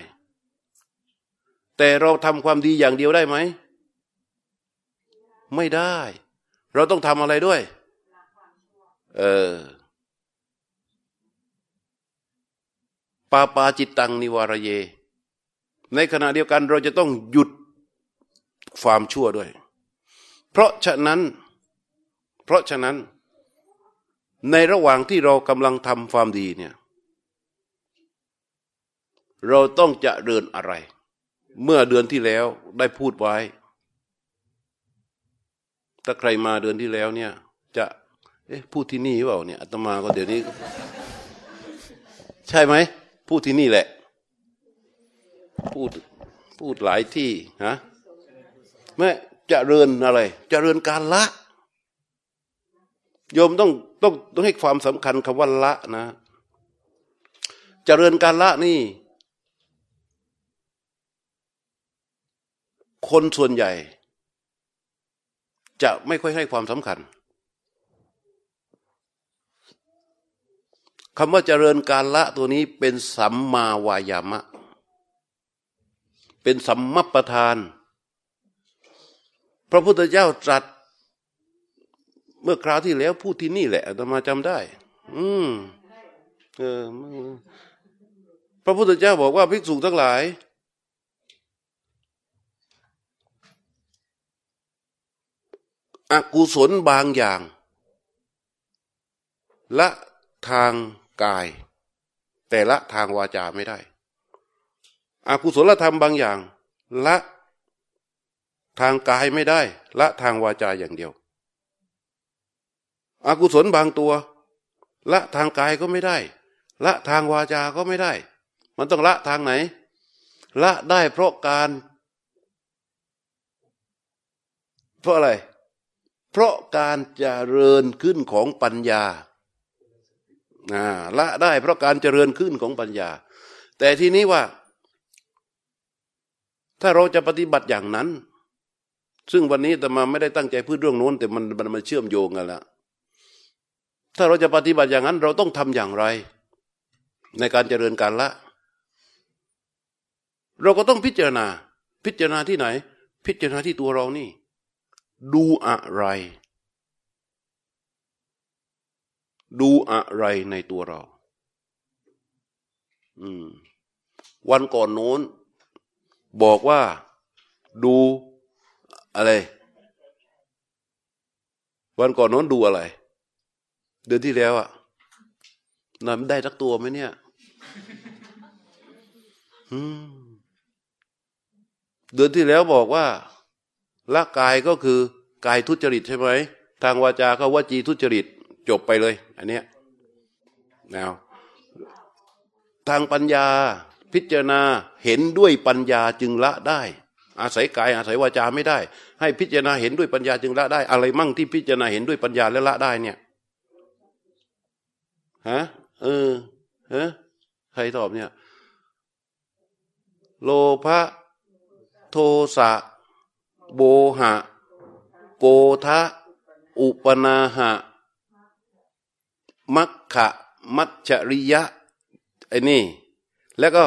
แต่เราทำความดีอย่างเดียวได้ไหม ไม่ได้ เราต้องทำอะไรด้วย เออปาปาจิตตังนิวารเย ในขณะเดียวกันเราจะต้องหยุดความชั่วด้วย เพราะฉะนั้น เพราะฉะนั้น ในระหว่างที่เรากำลังทำความดีเนี่ย เราต้องจะเดินอะไร เมื่อเดือนที่แล้วได้พูดไว้ ถ้าใครมาเดือนที่แล้วเนี่ย จะเอ๊ะพูดที่นี่เปล่าเนี่ยอาตมาก็เดี๋ยวนี้ ใช่ไหม พูดที่นี่แหละ พูดพูดหลายที่ฮะแม่จะเริญอะไร จะเริญการละโยมต้องต้องต้องให้ความสำคัญคำว่าละนะ เจริญการละนี่ คนส่วนใหญ่ จะไม่ค่อยให้ความสำคัญ คำว่าเจริญการละตัวนี้เป็นสัมมาวายามะ เป็นสัมมัปปทาน พระพุทธเจ้าตรัส เมื่อคราวที่แล้วพูดที่นี่แหละอาตมาจำได้ อืมเออพระพุทธเจ้าบอกว่าภิกษุทั้งหลาย อกุศลบางอย่าง ละทาง กาย แต่ละทางวาจาไม่ได้อกุศลธรรมบางอย่าง ละทางกายไม่ได้ ละทางวาจาอย่างเดียวอกุศลบางตัว ละทางกายก็ไม่ได้ ละทางวาจาก็ไม่ได้ มันต้องละทางไหน ละได้เพราะการ เพราะอะไร เพราะการเจริญขึ้นของปัญญา ละได้เพราะการเจริญขึ้นของปัญญา แต่ทีนี้ว่า ถ้าเราจะปฏิบัติอย่างนั้น ซึ่งวันนี้แต่มาไม่ได้ตั้งใจพูดเรื่องโน้น แต่มันมันมาเชื่อมโยงกันแล้วถ้าเราจะปฏิบัติอย่างนั้น เราต้องทำอย่างไร ในการเจริญการละ เราก็ต้องพิจารณา พิจารณาที่ไหน พิจารณาที่ตัวเรานี่ ดูอะไร ดูอะไรในตัวเรา อืม วันก่อนโน้น บอกว่าดูอะไร วันก่อนโน้นดูอะไร เดือนที่แล้วอะนำได้ทักตัวไหมเนี่ยเดือนที่แล้วบอกว่าละกายก็คือกายทุจริตใช่ไหม ทางวาจาเขาว่าจีทุจริต จบไปเลย อันเนี้ยนะทางปัญญาพิจารณาเห็นด้วยปัญญาจึงละได้ อาศัยกายอาศัยวาจาไม่ได้ ให้พิจารณาเห็นด้วยปัญญาจึงละได้ อะไรมั่งที่พิจารณาเห็นด้วยปัญญาและละได้เนี่ยฮะเออฮะใครตอบเนี่ย โลภะโทสะโบหะโกทะ อุปนาหะ มัคคะมัจฉริยะไอ้นี่ แล้วก็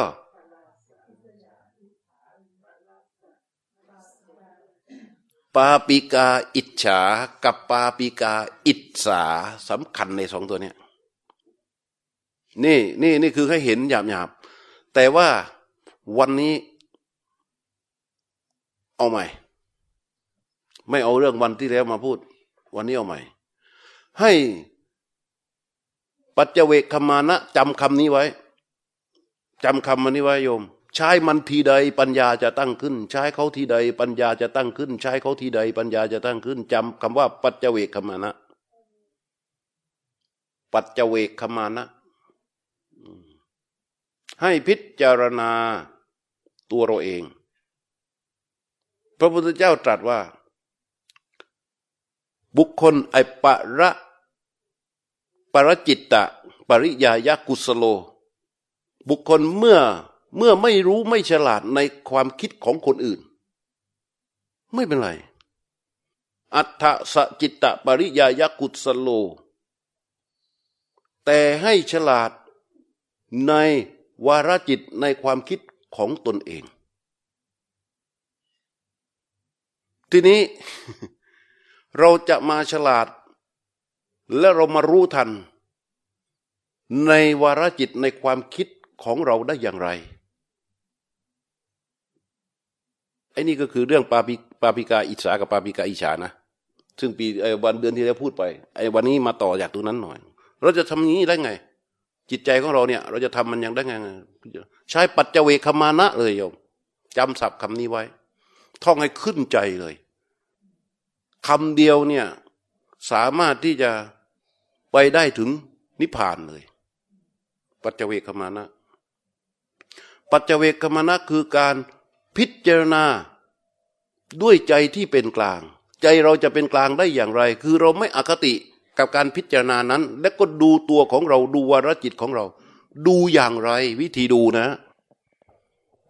ปาปิกาอิจฉา กับปาปิกาอิจสาสำคัญในสองตัวเนี้ยนี่นี่นี่คือให้เห็นหยาบหยาบแต่ว่าวันนี้ เอาใหม่ ไม่เอาเรื่องวันที่แล้วมาพูด วันนี้เอาใหม่ ให้ ปัจเจเวกขมานะจำคำนี้ไว้จำคำมันนี้ไว้โยม ใช้มันทีใดปัญญาจะตั้งขึ้น ใช้เขาทีใดปัญญาจะตั้งขึ้น ใช้เขาทีใดปัญญาจะตั้งขึ้นจำคำว่า ปัจเจเวกขมานะ ปัจเจเวกขมานะ ให้พิจารณาตัวเราเอง พระพุทธเจ้าตรัสว่า บุคคลไอปะระ ปรจิตตะ ปริยายกุสโล บุคคลเมื่อเมื่อไม่รู้ไม่ฉลาดในความคิดของคนอื่น ไม่เป็นไร อัฏฐสจิตตะ ปริยายกุสโล แต่ให้ฉลาดในวาระจิตในความคิดของตนเอง ทีนี้เราจะมาฉลาด และเรามารู้ทัน ในวาระจิตในความคิดของเราได้อย่างไรไอ้นี่ก็คือเรื่องปาปิปาปิกาอิสากับปาปิกาอิชานะ ซึ่งปีวันเดือนที่แล้วพูดไปไอ้วันนี้มาต่อจากตรงนั้นหน่อย เราจะทำนี้ได้ไง จิตใจของเราเนี่ย เราจะทำมันยังได้ไง ใช้ปัจเจเวคมานะเลยโยมจำศัพท์คำนี้ไว้ ท่องให้ขึ้นใจเลยคำเดียวเนี่ย สามารถที่จะ ไปได้ถึงนิพพานเลย ปัจเจเวคมานะ ปัจเจเวคมานะคือการพิจารณาด้วยใจที่เป็นกลาง ใจเราจะเป็นกลางได้อย่างไร คือเราไม่อคติกับการพิจารณานั้น และก็ดูตัวของเราดูวรจิตของเรา ดูอย่างไร วิธีดูนะ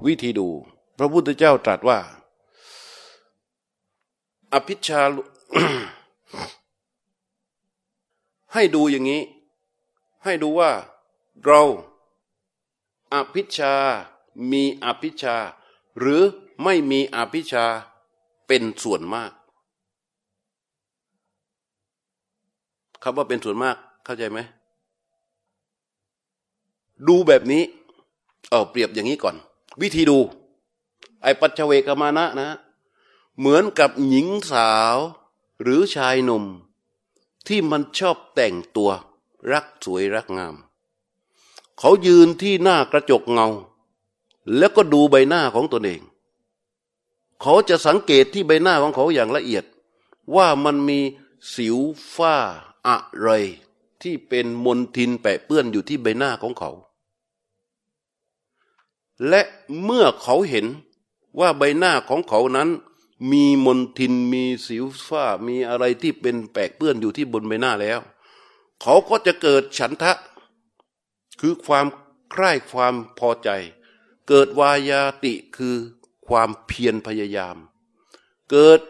วิธีดู พระพุทธเจ้าตรัสว่า อภิชา ให้ดูอย่างนี้ ให้ดูว่า เราอภิชา มีอภิชา หรือไม่มีอภิชาเป็นส่วนมากคำว่าเป็นส่วนมากเข้าใจไหม ดูแบบนี้ เออเปรียบอย่างนี้ก่อน วิธีดู ไอปัจเวกมานะนะ เหมือนกับหญิงสาวหรือชายหนุ่ม ที่มันชอบแต่งตัว รักสวยรักงาม เขายืนที่หน้ากระจกเงา แล้วก็ดูใบหน้าของตนเอง เขาจะสังเกตที่ใบหน้าของเขาอย่างละเอียด ว่ามันมีสิวฝ้าอะไรที่เป็นมนทินแปะเปื้อนอยู่ที่ใบหน้าของเขา และเมื่อเขาเห็นว่าใบหน้าของเขานั้น มีมนทินมีสิวฝ้ามีอะไรที่เป็นแปะเปื้อนอยู่ที่บนใบหน้าแล้ว เขาก็จะเกิดฉันทะ คือความใคร่ความพอใจ เกิดวายาติคือความเพียรพยายาม เกิด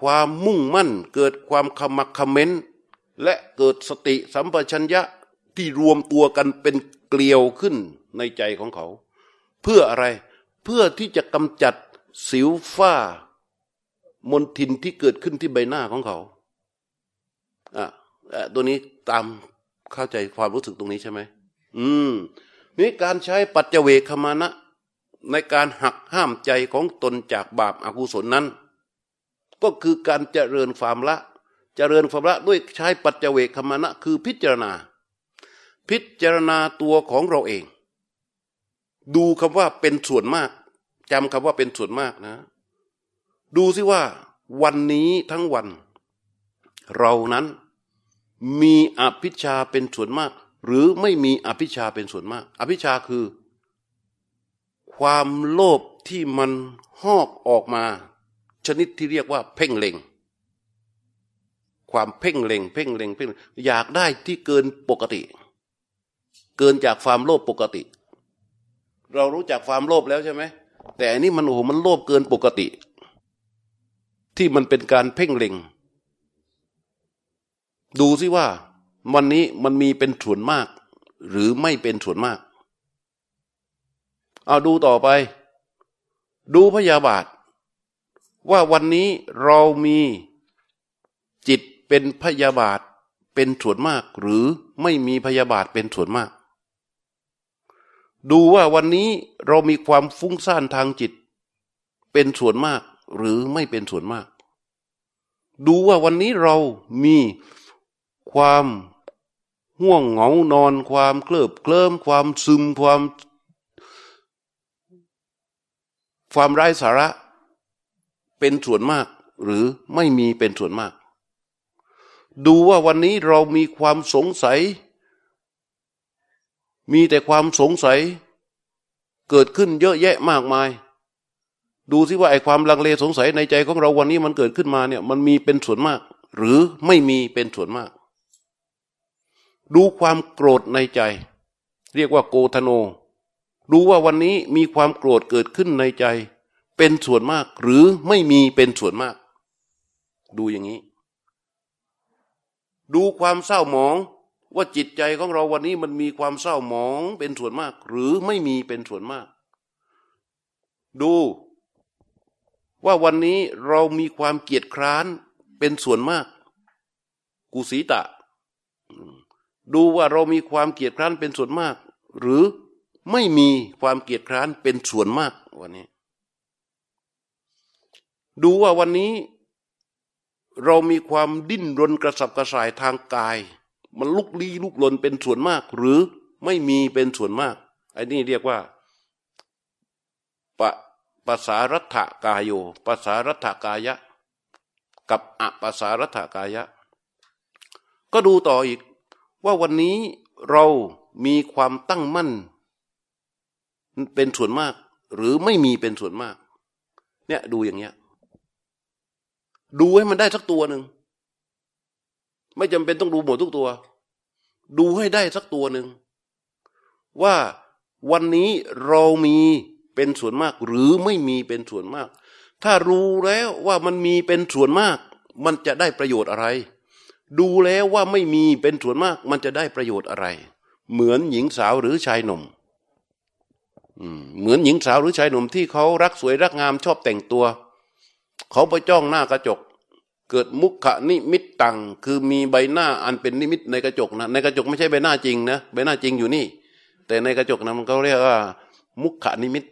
ความมุ่งมั่น เกิดความขมักขม้น และเกิดสติสัมปชัญญะที่รวมตัวกันเป็นเกลียวขึ้นในใจของเขา เพื่ออะไรเพื่อที่จะกำจัดสิวฝ้า มนทินที่เกิดขึ้นที่ใบหน้าของเขาอะตัวนี้ตามเข้าใจความรู้สึกตรงนี้ใช่ไหมอืมนี่การใช้ปัจเจเวคมานะ ในการหักห้ามใจของตนจากบาปอากุศลนั้น ก็คือการเจริญความละ เจริญความละด้วยใช้ปัจเจเวคมานะ คือพิจารณา พิจารณาตัวของเราเอง ดูคำว่าเป็นส่วนมากจำคำว่าเป็นส่วนมากนะ ดูสิว่า วันนี้ทั้งวัน เรานั้นมีอภิชาเป็นส่วนมาก หรือไม่มีอภิชาเป็นส่วนมาก อภิชาคือ ความโลภที่มันหอกออกมา ชนิดที่เรียกว่า เพ่งเล็ง ความเพ่งเล็ง เพ่งเล็งเพ่งอยากได้ที่เกินปกติ เกินจากความโลภปกติ เรารู้จักความโลภแล้วใช่ไหมแต่อันนี้มันโอ้โหมันโลภเกินปกติ ที่มันเป็นการเพ่งเล็ง ดูสิว่า วันนี้มันมีเป็นส่วนมาก หรือไม่เป็นส่วนมาก เอาดูต่อไป ดูพยาบาท ว่าวันนี้เรามีจิตเป็นพยาบาทเป็นส่วนมาก หรือไม่มีพยาบาทเป็นส่วนมาก ดูว่าวันนี้เรามีความฟุ้งซ่านทางจิต เป็นส่วนมาก หรือไม่เป็นส่วนมาก ดูว่าวันนี้เรามีความห่วงเหงานอนความเคลิบเคลิ้มความซึมความ ความไร้สาระ เป็นส่วนมาก หรือไม่มีเป็นส่วนมาก ดูว่าวันนี้เรามีความสงสัย มีแต่ความสงสัย เกิดขึ้นเยอะแยะมากมาย ดูสิว่าไอ้ความลังเลสงสัยในใจของเราวันนี้มันเกิดขึ้นมาเนี่ย มันมีเป็นส่วนมาก หรือไม่มีเป็นส่วนมาก ดูความโกรธในใจ เรียกว่าโกธโน ดูว่าวันนี้มีความโกรธเกิดขึ้นในใจ เป็นส่วนมาก หรือไม่มีเป็นส่วนมาก ดูอย่างนี้ ดูความเศร้าหมองว่าจิตใจของเราวันนี้มันมีความเศร้าหมองเป็นส่วนมาก หรือไม่มีเป็นส่วนมาก ดู ว่าวันนี้เรามีความเกียจคร้านเป็นส่วนมาก กุสีตะ ดูว่าเรามีความเกียจคร้านเป็นส่วนมาก หรือไม่มีความเกียจคร้านเป็นส่วนมากวันนี้ ดูว่าวันนี้ เรามีความดิ้นรนกระสับกระส่ายทางกาย มันลุกลี้ลุกลนเป็นส่วนมาก หรือไม่มีเป็นส่วนมากไอ้นี่เรียกว่าปะ ภาษารัฐกายโยภาษารัฐกายะ กับอภาษารัฐกายะ ก็ดูต่ออีก ว่าวันนี้เรามีความตั้งมั่น เป็นส่วนมาก หรือไม่มีเป็นส่วนมาก เนี่ยดูอย่างเงี้ย ดูให้มันได้สักตัวหนึ่งไม่จำเป็นต้องดูหมดทุกตัว ดูให้ได้สักตัวหนึ่งว่าวันนี้เรามี เป็นส่วนมาก หรือไม่มีเป็นส่วนมาก ถ้ารู้แล้วว่ามันมีเป็นส่วนมาก มันจะได้ประโยชน์อะไร ดูแล้วว่าไม่มีเป็นส่วนมาก มันจะได้ประโยชน์อะไร เหมือนหญิงสาวหรือชายหนุ่มเหมือนหญิงสาวหรือชายหนุ่มที่เขารักสวยรักงามชอบแต่งตัว เขาไปจ้องหน้ากระจก เกิดมุขนิมิตตังคือมีใบหน้าอันเป็นนิมิตในกระจกนะในกระจกไม่ใช่ใบหน้าจริงนะใบหน้าจริงอยู่นี่ แต่ในกระจกนะมันเขาเรียกว่า มุขนิมิต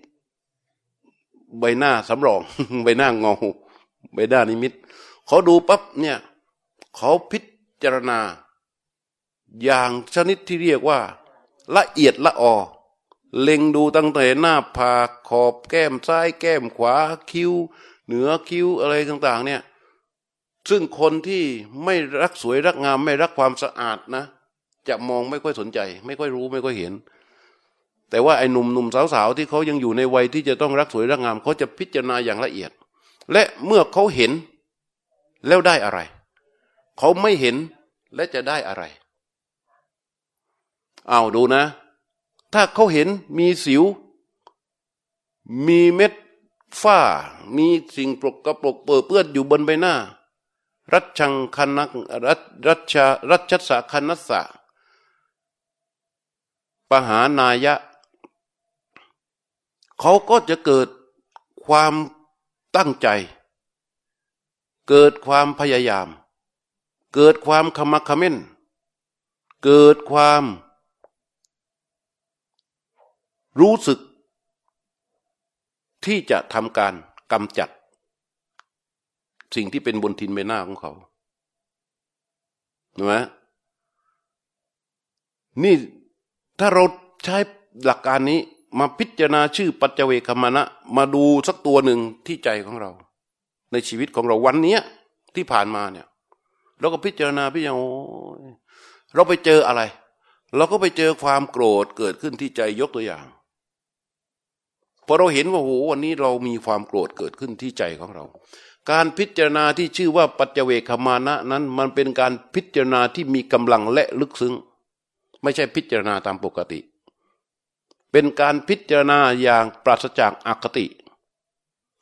ใบหน้าสำรอง ใบหน้าเงาใบหน้านิมิตเขาดูปั๊บเนี่ยเขาพิจารณา อย่างชนิดที่เรียกว่า ละเอียดละออเล็งดูตั้งแต่หน้าผากขอบแก้มซ้ายแก้มขวาคิ้ว เหนือคิ้วอะไรต่าง ๆ เนี่ย ซึ่งคนที่ไม่รักสวยรักงามไม่รักความสะอาดนะ จะมองไม่ค่อยสนใจ ไม่ค่อยรู้ไม่ค่อยเห็น แต่ว่าไอ้หนุ่มหนุ่มสาวๆที่เขายังอยู่ในวัยที่จะต้องรักสวยรักงามเขาจะพิจารณาอย่างละเอียด และเมื่อเขาเห็นแล้วได้อะไร เขาไม่เห็นและจะได้อะไรเอาดูนะ ถ้าเขาเห็นมีสิว มีเม็ดฝ้า มีสิ่งปรกกระปรกเปื้อเปื้อนอยู่บนใบหน้า รัชชังคันักรัชรัชรัชสะคันัสสะปหานายะ เขาก็จะเกิดความตั้งใจ เกิดความพยายาม เกิดความขมักขม้น เกิดความ รู้สึก ที่จะทำการกำจัด สิ่งที่เป็นบนทินใบหน้าของเขาเห็นไหมนี่ถ้าเราใช้หลักการนี้ มาพิจารณาชื่อปัจเจเวคมานะมาดูสักตัวหนึ่งที่ใจของเรา ในชีวิตของเราวันนี้ที่ผ่านมาเนี่ยเราก็พิจารณาพิจารณาเราไปเจออะไร เราก็ไปเจอความโกรธเกิดขึ้นที่ใจยกตัวอย่างพอเราเห็นว่าโหวันนี้เรามีความโกรธเกิดขึ้นที่ใจของเรา การพิจารณาที่ชื่อว่าปัจเจเวคมานะนั้น มันเป็นการพิจารณาที่มีกำลังและลึกซึ้ง ไม่ใช่พิจารณาตามปกติ เป็นการพิจารณาอย่างปราศจากอคติ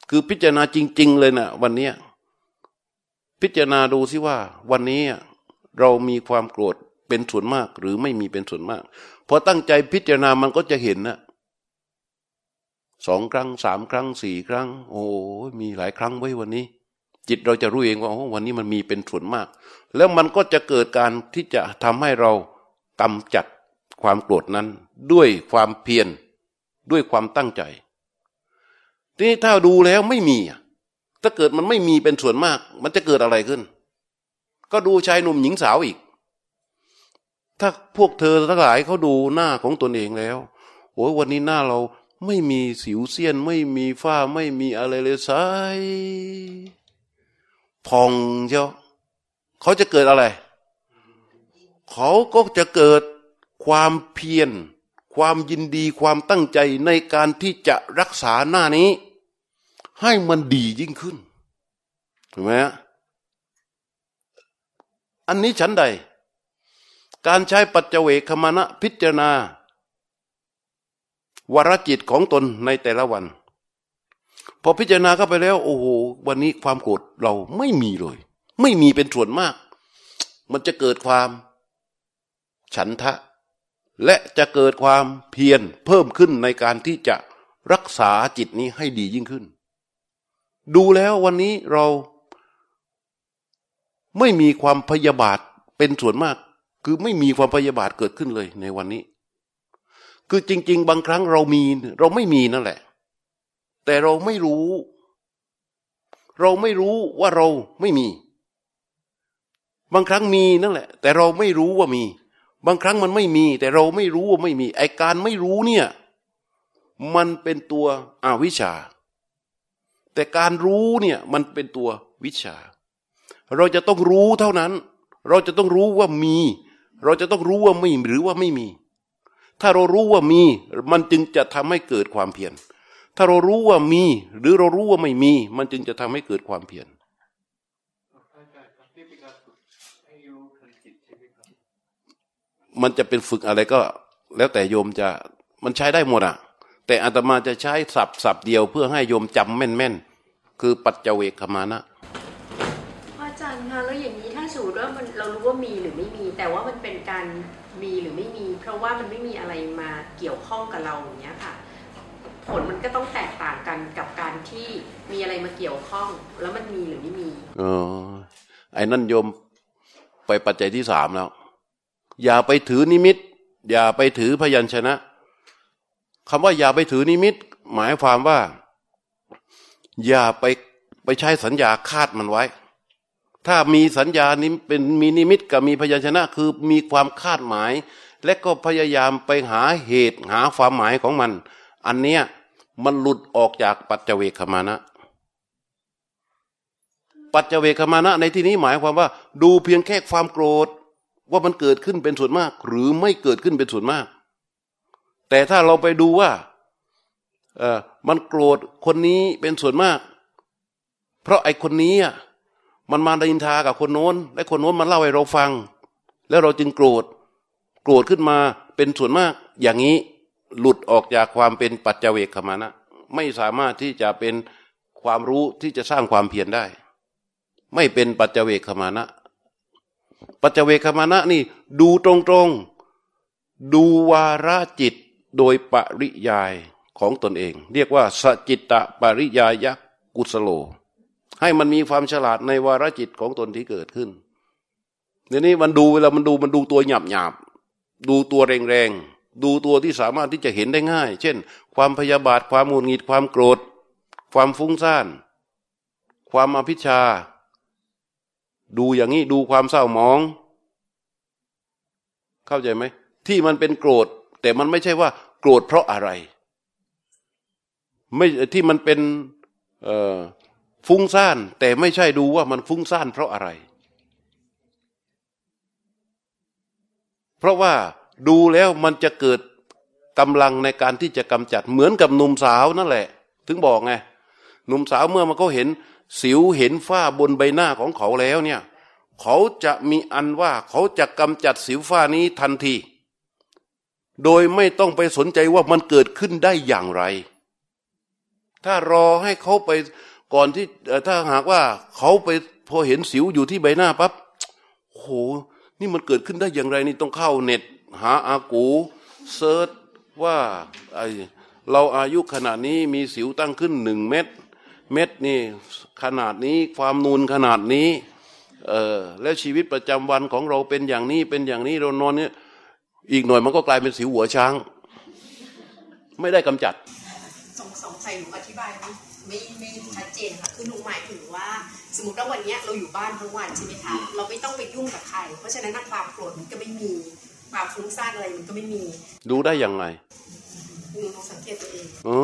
คือพิจารณาจริง ๆ เลยนะวันนี้พิจารณาดูสิว่า วันนี้เรามีความโกรธเป็นส่วนมาก หรือไม่มีเป็นส่วนมากพอตั้งใจพิจารณามันก็จะเห็นนะสองครั้งสามครั้งสี่ครั้ง โอ้มีหลายครั้งไว้วันนี้ จิตเราจะรู้เองว่าโอ้วันนี้มันมีเป็นส่วนมาก แล้วมันก็จะเกิดการที่จะทำให้เรากำจัดความโกรธนั้น ด้วยความเพียรด้วยความตั้งใจ ทีนี้ถ้าดูแล้วไม่มี ถ้าเกิดมันไม่มีเป็นส่วนมาก มันจะเกิดอะไรขึ้น ก็ดูชายหนุ่มหญิงสาวอีก ถ้าพวกเธอทั้งหลายเขาดูหน้าของตนเองแล้วโอ้ยวันนี้หน้าเราไม่มีสิวเซียน ไม่มีฝ้าไม่มีอะไรเลยใสพองเจ้าเขาจะเกิดอะไร เขาก็จะเกิดความเพียร ความยินดีความตั้งใจในการที่จะรักษาหน้านี้ ให้มันดียิ่งขึ้นถูกไหมฮะอันนี้ฉันใด การใช้ปัจเจเวคมานะพิจารณาวรจิตของตนในแต่ละวัน พอพิจารณาเข้าไปแล้ว โอ้โหวันนี้ความโกรธเราไม่มีเลย ไม่มีเป็นส่วนมาก มันจะเกิดความ ฉันทะ และจะเกิดความเพียรเพิ่มขึ้นในการที่จะรักษาจิตนี้ให้ดียิ่งขึ้น ดูแล้ววันนี้เราไม่มีความพยาบาทเป็นส่วนมาก คือไม่มีความพยาบาทเกิดขึ้นเลยในวันนี้ คือจริง ๆ บางครั้งเรามีเราไม่มีนั่นแหละ แต่เราไม่รู้ เราไม่รู้ว่าเราไม่มี บางครั้งมีนั่นแหละ แต่เราไม่รู้ว่ามี บางครั้งมันไม่มี แต่เราไม่รู้ว่าไม่มีไอการไม่รู้เนี่ย มันเป็นตัวอวิชชา แต่การรู้เนี่ยมันเป็นตัววิชา เราจะต้องรู้เท่านั้น เราจะต้องรู้ว่ามี เราจะต้องรู้ว่าไม่หรือว่าไม่มี ถ้าเรารู้ว่ามี มันจึงจะทำให้เกิดความเพียรถ้าเรารู้ว่ามี หรือเรารู้ว่าไม่มี มันจึงจะทำให้เกิดความเพียร มันจะเป็นฝึกอะไรก็ แล้วแต่โยมจะมันใช้ได้หมดอะ แต่อาตมาจะใช้สับสับเดียวเพื่อให้โยมจำแม่นๆ คือปัจเจเวคมานะอาจารย์คะแล้วอย่างนี้ถ้าสูตรว่ามันเรารู้ว่ามีหรือไม่มี แต่ว่ามันเป็นการมีหรือไม่มี เพราะว่ามันไม่มีอะไรมาเกี่ยวข้องกับเราอย่างเงี้ยค่ะ ผลมันก็ต้องแตกต่างกันกับการที่มีอะไรมาเกี่ยวข้อง แล้วมันมีหรือไม่มีอ๋อไอ้นั่นโยมไปปัจจัยที่สามแล้ว อย่าไปถือนิมิต อย่าไปถือพยัญชนะคำว่าอย่าไปถือนิมิต หมายความว่า อย่าไปไปใช้สัญญาคาดมันไว้ ถ้ามีสัญญานี้เป็นมีนิมิตกับมีพยัญชนะ คือมีความคาดหมาย และก็พยายามไปหาเหตุหาความหมายของมัน อันเนี้ยมันหลุดออกจากปัจเจเวคมานะ ปัจเจเวคมานะในที่นี้หมายความว่า ดูเพียงแค่ความโกรธ ว่ามันเกิดขึ้นเป็นส่วนมาก หรือไม่เกิดขึ้นเป็นส่วนมาก แต่ถ้าเราไปดูว่าเออมันโกรธคนนี้เป็นส่วนมาก เพราะไอคนนี้อะมันมาดินทากับคนโน้น และคนโน้นมันเล่าให้เราฟัง แล้วเราจึงโกรธ โกรธขึ้นมาเป็นส่วนมาก อย่างนี้หลุดออกจากความเป็นปัจเจเวกขมานะ ไม่สามารถที่จะเป็นความรู้ที่จะสร้างความเพียรได้ ไม่เป็นปัจเจเวกขมานะ ปัจเจเวกขมานะนี่ ดูตรงๆ ดูวาระจิตโดยปริยายของตนเอง เรียกว่าสจิตตปริยายกุสโล ให้มันมีความฉลาดในวาระจิตของตนที่เกิดขึ้นเดี๋ยวนี้มันดูเวลามันดูมันดูตัวหยาบหยาบดูตัวแรงแรงดูตัวที่สามารถที่จะเห็นได้ง่าย เช่น ความพยาบาทความหงุดหงิดความโกรธ ความฟุ้งซ่าน ความอภิชา ดูอย่างนี้ดูความเศร้าหมอง เข้าใจไหมที่มันเป็นโกรธ แต่มันไม่ใช่ว่า โกรธเพราะอะไร ไม่ที่มันเป็นฟุ้งซ่าน แต่ไม่ใช่ดูว่ามันฟุ้งซ่านเพราะอะไร เพราะว่าดูแล้วมันจะเกิดกำลังในการที่จะกำจัดเหมือนกับหนุ่มสาวนั่นแหละ ถึงบอกไงหนุ่มสาวเมื่อมันเขาเห็น สิวเห็นฝ้าบนใบหน้าของเขาแล้วเนี่ย เขาจะมีอันว่าเขาจะกำจัดสิวฝ้านี้ทันที โดยไม่ต้องไปสนใจว่ามันเกิดขึ้นได้อย่างไร ถ้ารอให้เขาไปก่อนที่ถ้าหากว่าเขาไปพอเห็นสิวอยู่ที่ใบหน้าปั๊บโห นี่มันเกิดขึ้นได้อย่างไรนี่ต้องเข้าเน็ต หาอากูเซิร์ชว่าไอเราอายุขนาดนี้มีสิวตั้งขึ้นหนึ่งเม็ด เม็ดนี่ขนาดนี้ความนูนขนาดนี้เออแล้วชีวิตประจำวันของเราเป็นอย่างนี้เป็นอย่างนี้เรานอนเนี่ยอีกหน่อยมันก็กลายเป็นสิวหัวช้าง ไม่ได้กำจัดสงสงสัยหนูอธิบายไม่ไม่ไม่ชัดเจนค่ะคือหนูหมายถึงว่า สมมติว่าวันเนี้ยเราอยู่บ้านทั้งวันใช่ไหมคะเราไม่ต้องไปยุ่งกับใคร เพราะฉะนั้นน่ะความโกรธมันก็ไม่มีความฟุ้งซ่านอะไรมันก็ไม่มี ดูได้อย่างไรหนูต้องสังเกตตัวเองอ๋อ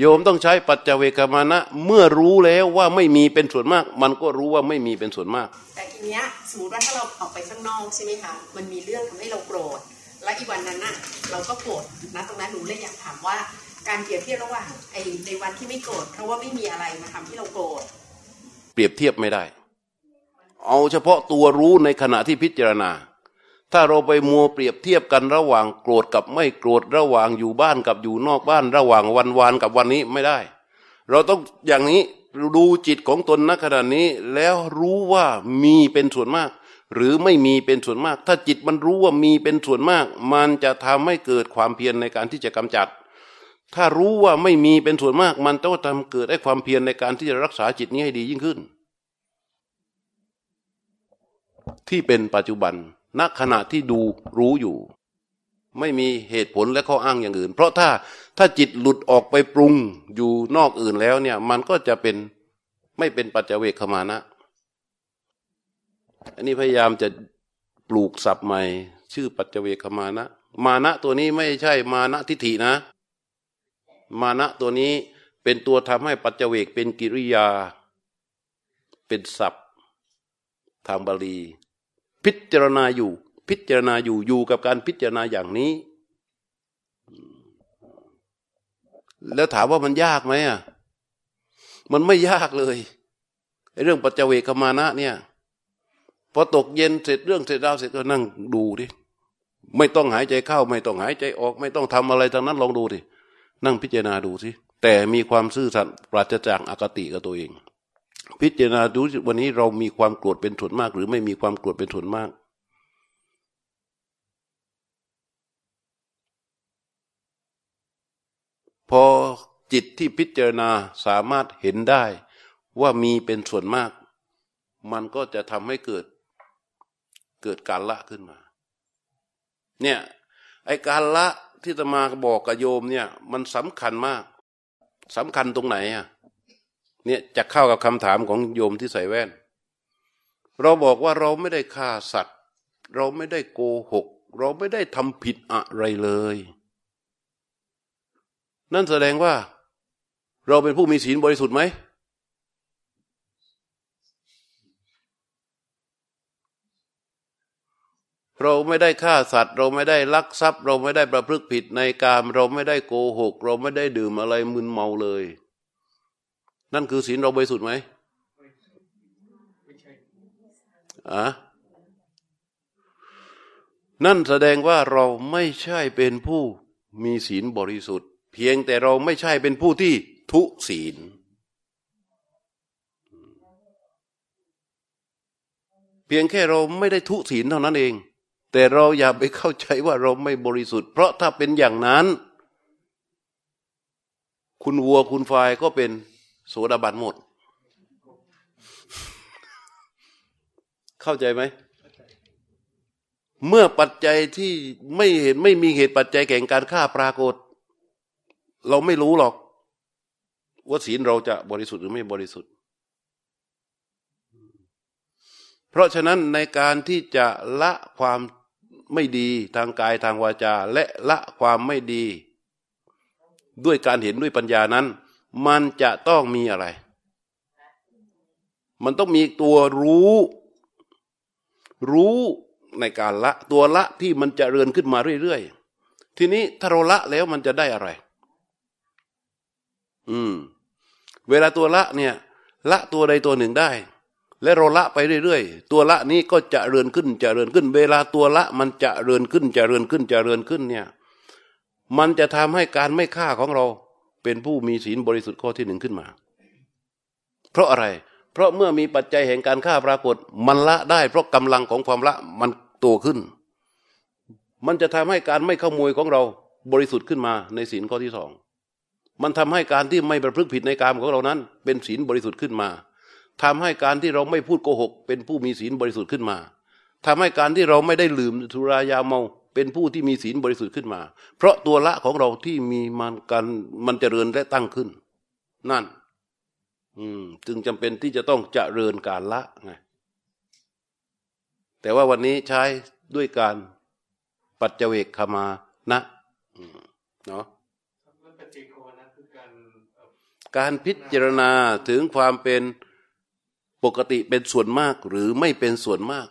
โยมต้องใช้ปัจจเวกมานะ เมื่อรู้แล้วว่าไม่มีเป็นส่วนมาก มันก็รู้ว่าไม่มีเป็นส่วนมาก แต่ทีเนี้ยสมมติว่าถ้าเราออกไปข้างนอกใช่ไหมคะมันมีเรื่องทำให้เราโกรธและอีกวันนั้นน่ะเราก็โกรธนะตรงนั้นหนูเลยอยากถามว่า การเปรียบเทียบระหว่างไอ้ในวันที่ไม่โกรธเพราะว่าไม่มีอะไรมาทำให้เราโกรธเปรียบเทียบไม่ได้ เอาเฉพาะตัวรู้ในขณะที่พิจารณา ถ้าเราไปมัวเปรียบเทียบกันระหว่างโกรธกับไม่โกรธระหว่างอยู่บ้านกับอยู่นอกบ้าน ระหว่างวันวานกับวันนี้ไม่ได้ เราต้องอย่างนี้ดูจิตของตนณขณะนี้แล้วรู้ว่ามีเป็นส่วนมาก หรือไม่มีเป็นส่วนมาก ถ้าจิตมันรู้ว่ามีเป็นส่วนมาก มันจะทำให้เกิดความเพียรในการที่จะกำจัด ถ้ารู้ว่าไม่มีเป็นส่วนมาก มันต้องทำเกิดให้ความเพียรในการที่จะรักษาจิตนี้ให้ดียิ่งขึ้น ที่เป็นปัจจุบัน ณขณะที่ดูรู้อยู่ ไม่มีเหตุผลและข้ออ้างอย่างอื่น เพราะถ้าถ้าจิตหลุดออกไปปรุงอยู่นอกอื่นแล้วเนี่ย มันก็จะเป็นไม่เป็นปัจเจเวคขมานะ อันนี้พยายามจะปลูกศัพท์ใหม่ ชื่อปัจเจเวคขมานะ มานะตัวนี้ไม่ใช่มานะทิฏฐินะ มานะตัวนี้เป็นตัวทำให้ปัจเจเวกเป็นกิริยา เป็นศัพท์ทางบาลี พิจารณาอยู่ พิจารณาอยู่อยู่กับการพิจารณาอย่างนี้ แล้วถามว่ามันยากไหมอะมันไม่ยากเลยเรื่องปัจเจเวกมานะเนี่ยพอตกเย็นเสร็จเรื่องเสร็จราวเสร็จก็นั่งดูดิไม่ต้องหายใจเข้า ไม่ต้องหายใจออก ไม่ต้องทำอะไรทั้งนั้นลองดูดินั่งพิจารณาดูสิแต่มีความซื่อสัตย์ปราศจากอคติกับตัวเอง พิจารณาดูวันนี้เรามีความโกรธเป็นส่วนมาก หรือไม่มีความโกรธเป็นส่วนมาก พอจิตที่พิจารณาสามารถเห็นได้ ว่ามีเป็นส่วนมาก มันก็จะทำให้เกิดเกิดการละขึ้นมา เนี่ยไอการละที่ตมาบอกกับโยมเนี่ย มันสำคัญมากสำคัญตรงไหนอะ เนี่ยจะเข้ากับคำถามของโยมที่ใส่แว่น เราบอกว่าเราไม่ได้ฆ่าสัตว์ เราไม่ได้โกหก เราไม่ได้ทำผิดอะไรเลย นั่นแสดงว่า เราเป็นผู้มีศีลบริสุทธิ์ไหมเราไม่ได้ฆ่าสัตว์ เราไม่ได้ลักทรัพย์ เราไม่ได้ประพฤติผิดในกามเราไม่ได้โกหก เราไม่ได้ดื่มอะไรมึนเมาเลย นั่นคือศีลเราบริสุทธิ์ไหมอะนั่นแสดงว่าเราไม่ใช่เป็นผู้มีศีลบริสุทธิ์ เพียงแต่เราไม่ใช่เป็นผู้ที่ทุศีล เพียงแค่เราไม่ได้ทุศีลเท่านั้นเอง แต่เราอย่าไปเข้าใจว่าเราไม่บริสุทธิ์ เพราะถ้าเป็นอย่างนั้น คุณวัวคุณควายก็เป็น โสดาบันหมด เข้าใจไหม เมื่อปัจจัยที่ไม่เห็นไม่มีเหตุปัจจัยแก่งการฆ่าปรากฏ เราไม่รู้หรอก ว่าศีลเราจะบริสุทธิ์หรือไม่บริสุทธิ์ เพราะฉะนั้นในการที่จะละความไม่ดีทางกายทางวาจา และละความไม่ดี ด้วยการเห็นด้วยปัญญานั้น มันจะต้องมีอะไร มันต้องมีตัวรู้ รู้ในการละ ตัวละที่มันจะเรือนขึ้นมาเรื่อยๆ ทีนี้ถ้าเราละแล้วมันจะได้อะไร อืม เวลาตัวละเนี่ย ละตัวใดตัวหนึ่งได้ และเราละไปเรื่อยๆ ตัวละนี้ก็จะเรือนขึ้นจะเรือนขึ้น เวลาตัวละมันจะเรือนขึ้นจะเรือนขึ้นจะเรือนขึ้นเนี่ย มันจะทำให้การไม่ฆ่าของเรา เป็นผู้มีศีลบริสุทธิ์ข้อที่หนึ่งขึ้นมา เพราะอะไร เพราะเมื่อมีปัจจัยแห่งการฆ่าปรากฏ มันละได้ เพราะกำลังของความละมันโตขึ้น มันจะทำให้การไม่ขโมยของเราบริสุทธิ์ขึ้นมาในศีลข้อที่สองมันทำให้การที่ไม่ประพฤติผิดในกามของเรานั้น เป็นศีลบริสุทธิ์ขึ้นมาทำให้การที่เราไม่พูดโกหก เป็นผู้มีศีลบริสุทธิ์ขึ้นมาทำให้การที่เราไม่ได้ลืมทุรายาเมา เป็นผู้ที่มีศีลบริสุทธิ์ขึ้นมา เพราะตัวละของเราที่มีมันการมันเจริญและตั้งขึ้น นั่น อืม จึงจำเป็นที่จะต้องเจริญการละไงแต่ว่าวันนี้ใช้ด้วยการปัจเจเวกขมานะเนาะการพิจารณาถึงความเป็นปกติเป็นส่วนมากหรือไม่เป็นส่วนมาก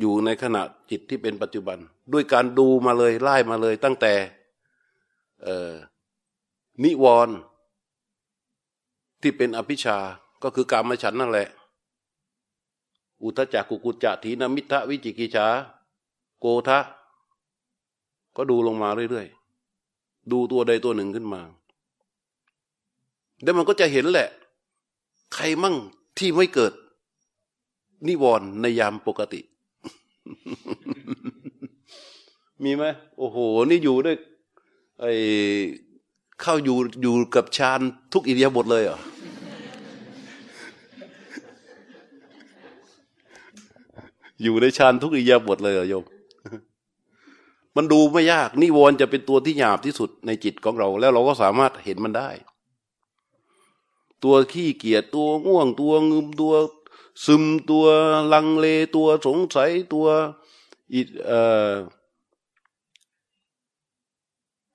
อยู่ในขณะจิตที่เป็นปัจจุบัน ด้วยการดูมาเลยไล่มาเลย ตั้งแต่นิวรณ์ที่เป็นอภิชาก็คือการมาฉันนั่นแหละ อุทจักกุกุจจะถีนมิทะวิจิกิจาโกทะ ก็ดูลงมาเรื่อยๆ ดูตัวใดตัวหนึ่งขึ้นมาแล้วมันก็จะเห็นแหละ ใครมั่งที่ไม่เกิด นิวรณ์ในยามปกติ มีไหมโอ้โห นี่อยู่ด้วยไอ้เข้าอยู่อยู่กับฌานทุกอิริยาบถเลยเหรออยู่ในฌานทุกอิริยาบถเลยเหรอโยมมันดูไม่ยาก นิวรณ์จะเป็นตัวที่หยาบที่สุดในจิตของเรา แล้วเราก็สามารถเห็นมันได้ ตัวขี้เกียจตัวง่วงตัวงึมตัว ซึมตัวลังเลตัวสงสัยตัวอิเอ่อ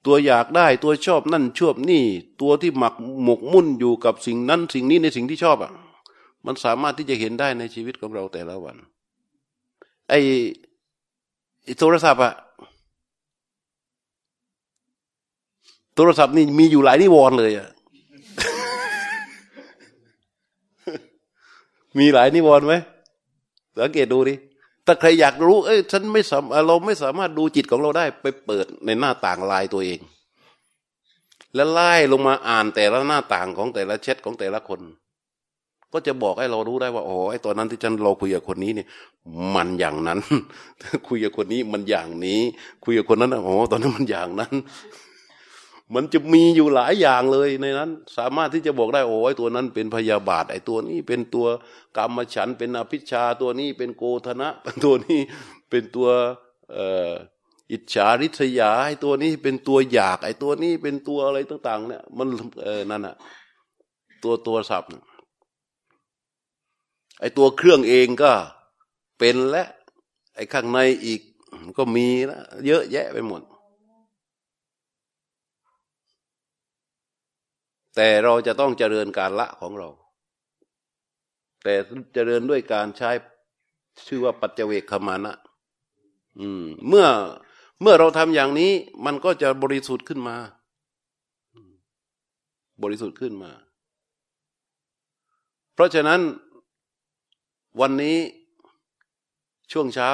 ตัวอยากได้ตัวชอบนั่นชอบนี่ ตัวที่หมักหมกมุ่นอยู่กับสิ่งนั้น สิ่งนี้ในสิ่งที่ชอบอะ มันสามารถที่จะเห็นได้ในชีวิตของเราแต่ละวัน ไอ้โทรศัพท์อะโทรศัพท์นี่มีอยู่หลายนิวรณ์เลยอะ มีหลายนิวรณ์ไหมสังเกตดูดิถ้าใครอยากรู้ เอ้ยฉันไม่สามเราไม่สามารถดูจิตของเราได้ ไปเปิดในหน้าต่างลายตัวเอง แล้วไล่ลงมาอ่านแต่ละหน้าต่างของแต่ละเช็ดของแต่ละคน ก็จะบอกให้เรารู้ได้ว่าโอ้ไอ้ตอนนั้นที่ฉันเราคุยกับคนนี้เนี่ย มันอย่างนั้นคุยกับคนนี้มันอย่างนี้ คุยกับคนนั้นโอ้ตอนนั้นมันอย่างนั้น มันจะมีอยู่หลายอย่างเลยในนั้น สามารถที่จะบอกได้โอ้ยตัวนั้นเป็นพยาบาทไอ้ตัวนี้เป็นตัวกรรมฉันเป็นอภิชาตัวนี้เป็นโกธนะตัวนี้เป็นตัวอิจฉาริษยาไอ้ตัวนี้เป็นตัวอยาก ไอ้ตัวนี้เป็นตัวอะไรต่างๆ เนี่ย มันเออนั่นอะตัวตัวศัพท์ไอ้ตัวเครื่องเองก็เป็นและ ไอ้ข้างในอีกก็มีนะเยอะแยะไปหมด แต่เราจะต้องเจริญการละของเรา แต่เจริญด้วยการใช้ชื่อว่าปัจเจเวกขมานะอืม เมื่อเมื่อเราทำอย่างนี้ มันก็จะบริสุทธิ์ขึ้นมา บริสุทธิ์ขึ้นมา เพราะฉะนั้นวันนี้ช่วงเช้า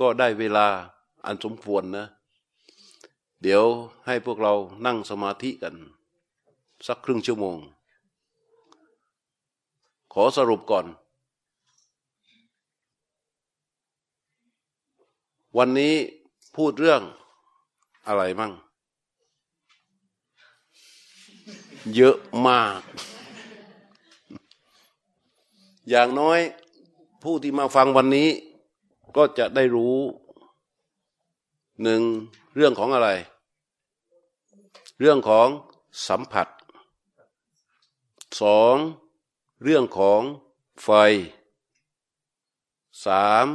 ก็ได้เวลาอันสมควรนะ เดี๋ยวให้พวกเรานั่งสมาธิกัน สักครึ่งชั่วโมง ขอสรุปก่อน วันนี้พูดเรื่องอะไรมั่ง เยอะมาก อย่างน้อยผู้ที่มาฟังวันนี้ก็จะได้รู้หนึ่งเรื่องของอะไร เรื่องของสัมผัสสองเรื่องของไฟสาม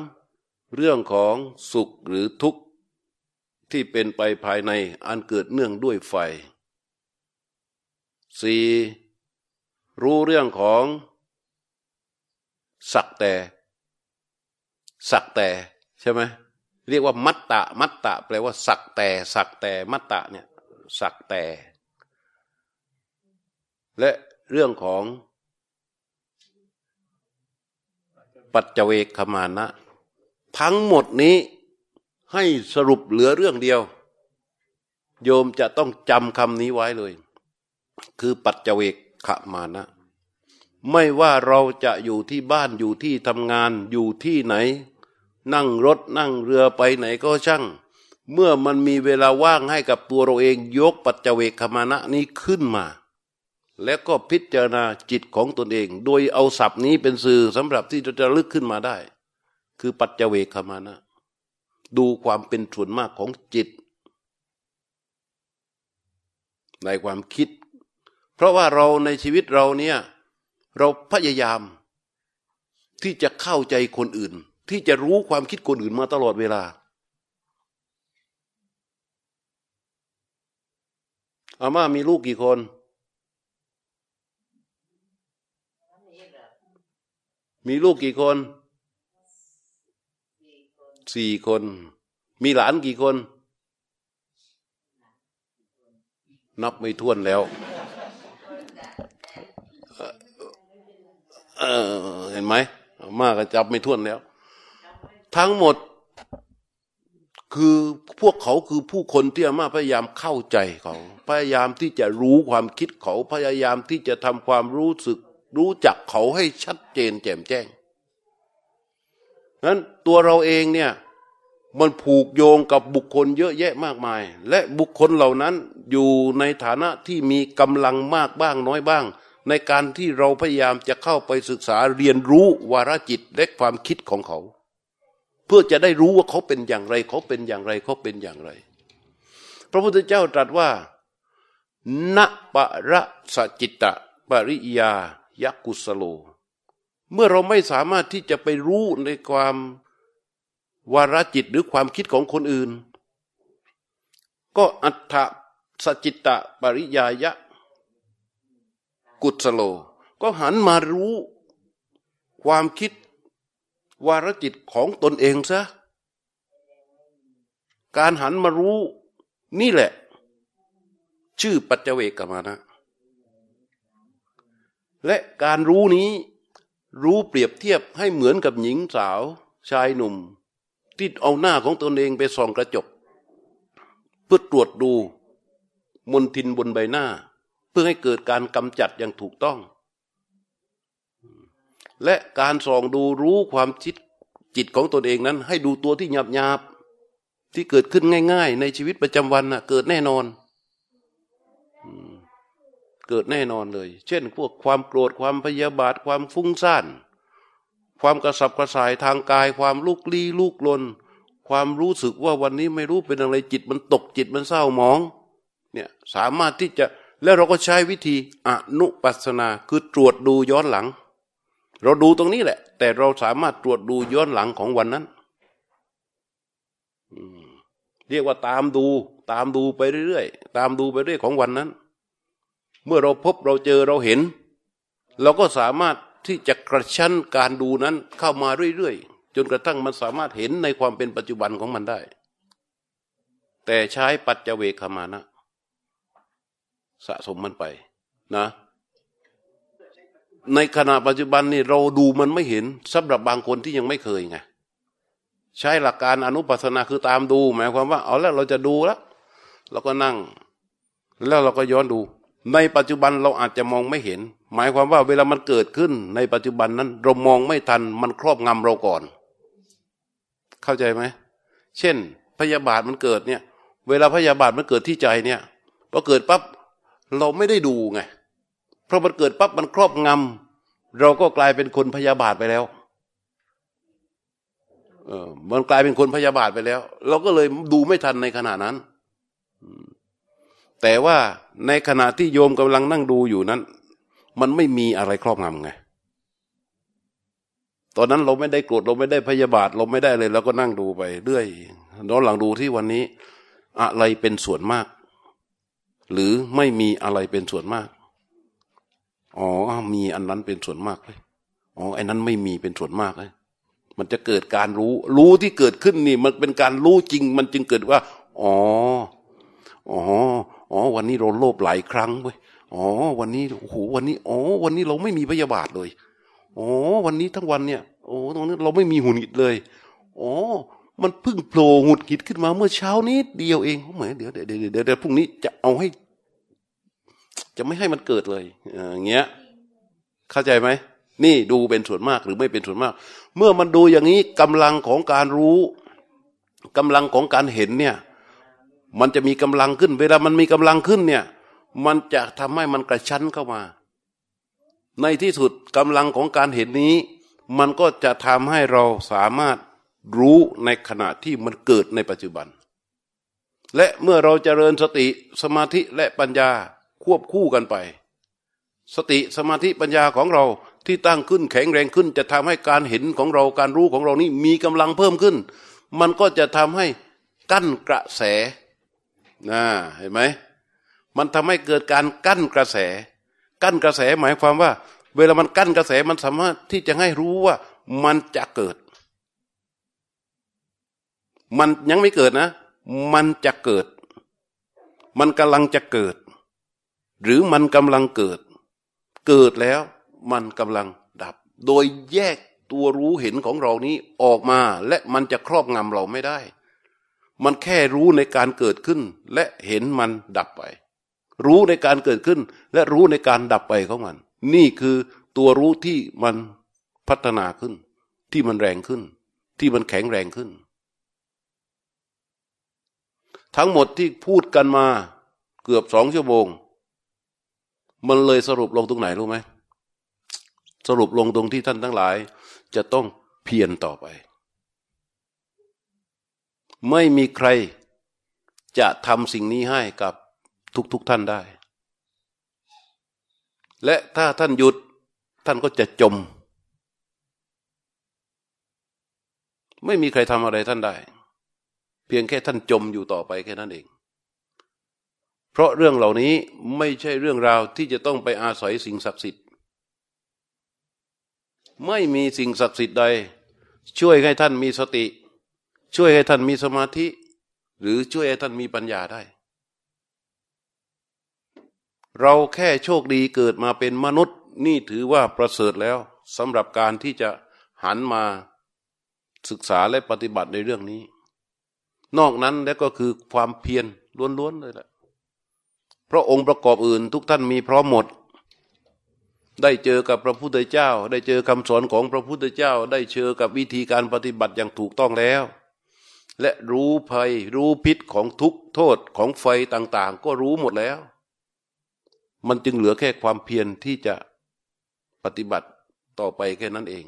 เรื่องของสุขหรือทุกข์ที่เป็นไปภายในอันเกิดเนื่องด้วยไฟสี่รู้เรื่องของสักแต่สักแต่ใช่ไหมเรียกว่ามัตตะมัตตะแปลว่าสักแต่สักแต่มัตตะเนี่ย สักแต่ และเรื่องของปัจเจเวกขมานะ ทั้งหมดนี้ให้สรุปเหลือเรื่องเดียว โยมจะต้องจำคำนี้ไว้เลย คือปัจเจเวกขมานะ ไม่ว่าเราจะอยู่ที่บ้านอยู่ที่ทำงานอยู่ที่ไหน นั่งรถนั่งเรือไปไหนก็ช่าง เมื่อมันมีเวลาว่างให้กับตัวเราเองยกปัจเจเวกขมานะนี้ขึ้นมา แล้วก็พิจารณาจิตของตนเอง โดยเอาศัพท์นี้เป็นสื่อสำหรับที่จะจะลึกขึ้นมาได้ คือปัจเจเวคมานะ ดูความเป็นส่วนมากของจิต ในความคิด เพราะว่าเราในชีวิตเราเนี่ย เราพยายาม ที่จะเข้าใจคนอื่น ที่จะรู้ความคิดคนอื่นมาตลอดเวลา อาม่ามีลูกกี่คนมีลูกกี่คน สี่คน มีหลานกี่คน นับไม่ถ้วนแล้วเเห็นไหม มากก็จับไม่ถ้วนแล้ว ทั้งหมด คือพวกเขาคือผู้คนที่อามาพยายามเข้าใจเขาพยายามที่จะรู้ความคิดเขาพยายามที่จะทำความรู้สึก รู้จักเขาให้ชัดเจนแจ่มแจ้งนั้นตัวเราเองเนี่ยมันผูกโยงกับบุคคลเยอะแยะมากมาย และบุคคลเหล่านั้นอยู่ในฐานะที่มีกำลังมากบ้างน้อยบ้าง ในการที่เราพยายามจะเข้าไปศึกษาเรียนรู้วาระจิตและความคิดของเขา เพื่อจะได้รู้ว่าเขาเป็นอย่างไร เขาเป็นอย่างไรเขาเป็นอย่างไร พระพุทธเจ้าตรัสว่าณปะระสจิตตะปริยายักุสโล เมื่อเราไม่สามารถที่จะไปรู้ในความวาระจิตหรือความคิดของคนอื่น ก็อัฏฐสจิตตะปริยายะ กุศโล ก็หันมารู้ ความคิด วารจิตของตนเองซะ การหันมารู้นี่แหละ ชื่อปัจเจเวกมานะ และการรู้นี้รู้เปรียบเทียบให้เหมือนกับหญิงสาว ชายหนุ่ม ที่เอาหน้าของตนเองไปส่องกระจก เพื่อตรวจดู มนทินบนใบหน้า เพื่อให้เกิดการกำจัดอย่างถูกต้อง และการส่องดูรู้ความจิตจิตของตนเองนั้น ให้ดูตัวที่หยาบหยาบที่เกิดขึ้นง่าย ๆ ในชีวิตประจำวันนะเกิดแน่นอนเกิดแน่นอนเลย เช่น พวกความโกรธความพยาบาทความฟุ้งซ่าน ความกระสับกระส่ายทางกาย ความลุกลี้ลุกลน ความรู้สึกว่าวันนี้ไม่รู้เป็นอะไรจิตมันตกจิตมันเศร้าหมอง เนี่ยสามารถที่จะแล้วเราก็ใช้วิธีอนุปัสนาคือตรวจดูย้อนหลัง เราดูตรงนี้แหละ แต่เราสามารถตรวจดูย้อนหลังของวันนั้นเรียกว่าตามดู ตามดูไปเรื่อยๆตามดูไปเรื่อยของวันนั้น เมื่อเราพบเราเจอเราเห็น เราก็สามารถที่จะกระชั้นการดูนั้นเข้ามาเรื่อยๆจนกระทั่งมันสามารถเห็นในความเป็นปัจจุบันของมันได้ แต่ใช้ปัจเจเวคมานะ สะสมมันไปนะ ในขณะปัจจุบันนี่เราดูมันไม่เห็นสำหรับบางคนที่ยังไม่เคยไงใช้หลักการอนุปัสนาคือตามดู หมายความว่า เอาแล้วเราจะดูแล้วเราก็นั่ง แล้วเราก็ย้อนดู ในปัจจุบันเราอาจจะมองไม่เห็น หมายความว่าเวลามันเกิดขึ้น ในปัจจุบันนั้น เรามองไม่ทัน มันครอบงำเราก่อน เข้าใจไหมเช่น พยาบาทมันเกิดเนี่ย เวลาพยาบาทมันเกิดที่ใจเนี่ยพอเกิดปั๊บเราไม่ได้ดูไง พราะมันเกิดปั๊บมันครอบงำเราก็กลายเป็นคนพยาบาทไปแล้วเออมันกลายเป็นคนพยาบาทไปแล้ว เราก็เลยดูไม่ทันในขณะนั้น แต่ว่าในขณะที่โยมกำลังนั่งดูอยู่นั้น มันไม่มีอะไรครอบงำไงตอนนั้นเราไม่ได้โกรธเราไม่ได้พยาบาท เราไม่ได้เลยเราก็นั่งดูไปเรื่อยน้องหลังดูที่วันนี้ อะไรเป็นส่วนมาก หรือไม่มีอะไรเป็นส่วนมาก อ๋อมีอันนั้นเป็นส่วนมากเลยอ๋อไอ้นั้นไม่มีเป็นส่วนมากเลยมันจะเกิดการรู้ รู้ที่เกิดขึ้นนี่ มันเป็นการรู้จริง มันจึงเกิดว่า อ๋อ อ๋อ อ๋อ วันนี้เราโลภหลายครั้งเว้ย อ๋อ วันนี้โอ้โหวันนี้ อ๋อ วันนี้เราไม่มีพยาบาทเลย อ๋อ วันนี้ทั้งวันเนี่ย โอ้ตรงนี้เราไม่มีหุ่นหิดเลย อ๋อ มันเพิ่งโผล่หุดหิดขึ้นมาเมื่อเช้านี้เดียวเองเหมือนเดี๋ยวเดี๋ยวเดี๋ยวเดี๋ยวพรุ่งนี้จะเอาให้ จะไม่ให้มันเกิดเลยอย่างเงี้ย เข้าใจไหมนี่ดูเป็นส่วนมากหรือไม่เป็นส่วนมาก เมื่อมันดูอย่างนี้กำลังของการรู้กำลังของการเห็นเนี่ย มันจะมีกำลังขึ้น เวลามันมีกำลังขึ้นเนี่ย มันจะทำให้มันกระชั้นเข้ามา ในที่สุดกำลังของการเห็นนี้ มันก็จะทำให้เราสามารถรู้ในขณะที่มันเกิดในปัจจุบัน และเมื่อเราจเจริญสติสมาธิและปัญญา ควบคู่กันไป สติสมาธิปัญญาของเราที่ตั้งขึ้นแข็งแรงขึ้น จะทำให้การเห็นของเราการรู้ของเรานี่มีกำลังเพิ่มขึ้น มันก็จะทำให้กั้นกระแสนะเห็นไหมมันทำให้เกิดการกั้นกระแส กั้นกระแสหมายความว่า เวลามันกั้นกระแสมันสามารถที่จะให้รู้ว่ามันจะเกิด มันยังไม่เกิดนะ มันจะเกิด มันกำลังจะเกิด หรือมันกำลังเกิด เกิดแล้วมันกำลังดับ โดยแยกตัวรู้เห็นของเรานี้ออกมาและมันจะครอบงำเราไม่ได้ มันแค่รู้ในการเกิดขึ้น และเห็นมันดับไป รู้ในการเกิดขึ้น และรู้ในการดับไปของมัน นี่คือตัวรู้ที่มันพัฒนาขึ้น ที่มันแรงขึ้น ที่มันแข็งแรงขึ้น ทั้งหมดที่พูดกันมาเกือบสองชั่วโมง มันเลยสรุปลงตรงไหนรู้ไหมสรุปลงตรงที่ท่านทั้งหลาย จะต้องเพียรต่อไป ไม่มีใครจะทำสิ่งนี้ให้กับทุกๆทท่านได้ และถ้าท่านหยุดท่านก็จะจม ไม่มีใครทำอะไรท่านได้ เพียงแค่ท่านจมอยู่ต่อไปแค่นั้นเอง ราะเรื่องเหล่านี้ไม่ใช่เรื่องราวที่จะต้องไปอาศัยสิ่งศักดิ์สิทธิ์ ไม่มีสิ่งศักดิ์สิทธิ์ใด ช่วยให้ท่านมีสติ ช่วยให้ท่านมีสมาธิ หรือช่วยให้ท่านมีปัญญาได้ เราแค่โชคดีเกิดมาเป็นมนุษย์นี่ถือว่าประเสริฐแล้วสำหรับการที่จะหันมาศึกษาและปฏิบัติในเรื่องนี้ นอกนั้นแล้วก็คือความเพียรล้วนๆเลยแหละ เพราะองค์ประกอบอื่นทุกท่านมีพร้อมหมด ได้เจอกับพระพุทธเจ้า ได้เจอคำสอนของพระพุทธเจ้า ได้เจอกับวิธีการปฏิบัติอย่างถูกต้องแล้ว และรู้ภัยรู้พิษของทุกโทษของไฟต่างๆ ก็รู้หมดแล้ว มันจึงเหลือแค่ความเพียรที่จะปฏิบัติต่อไปแค่นั้นเอง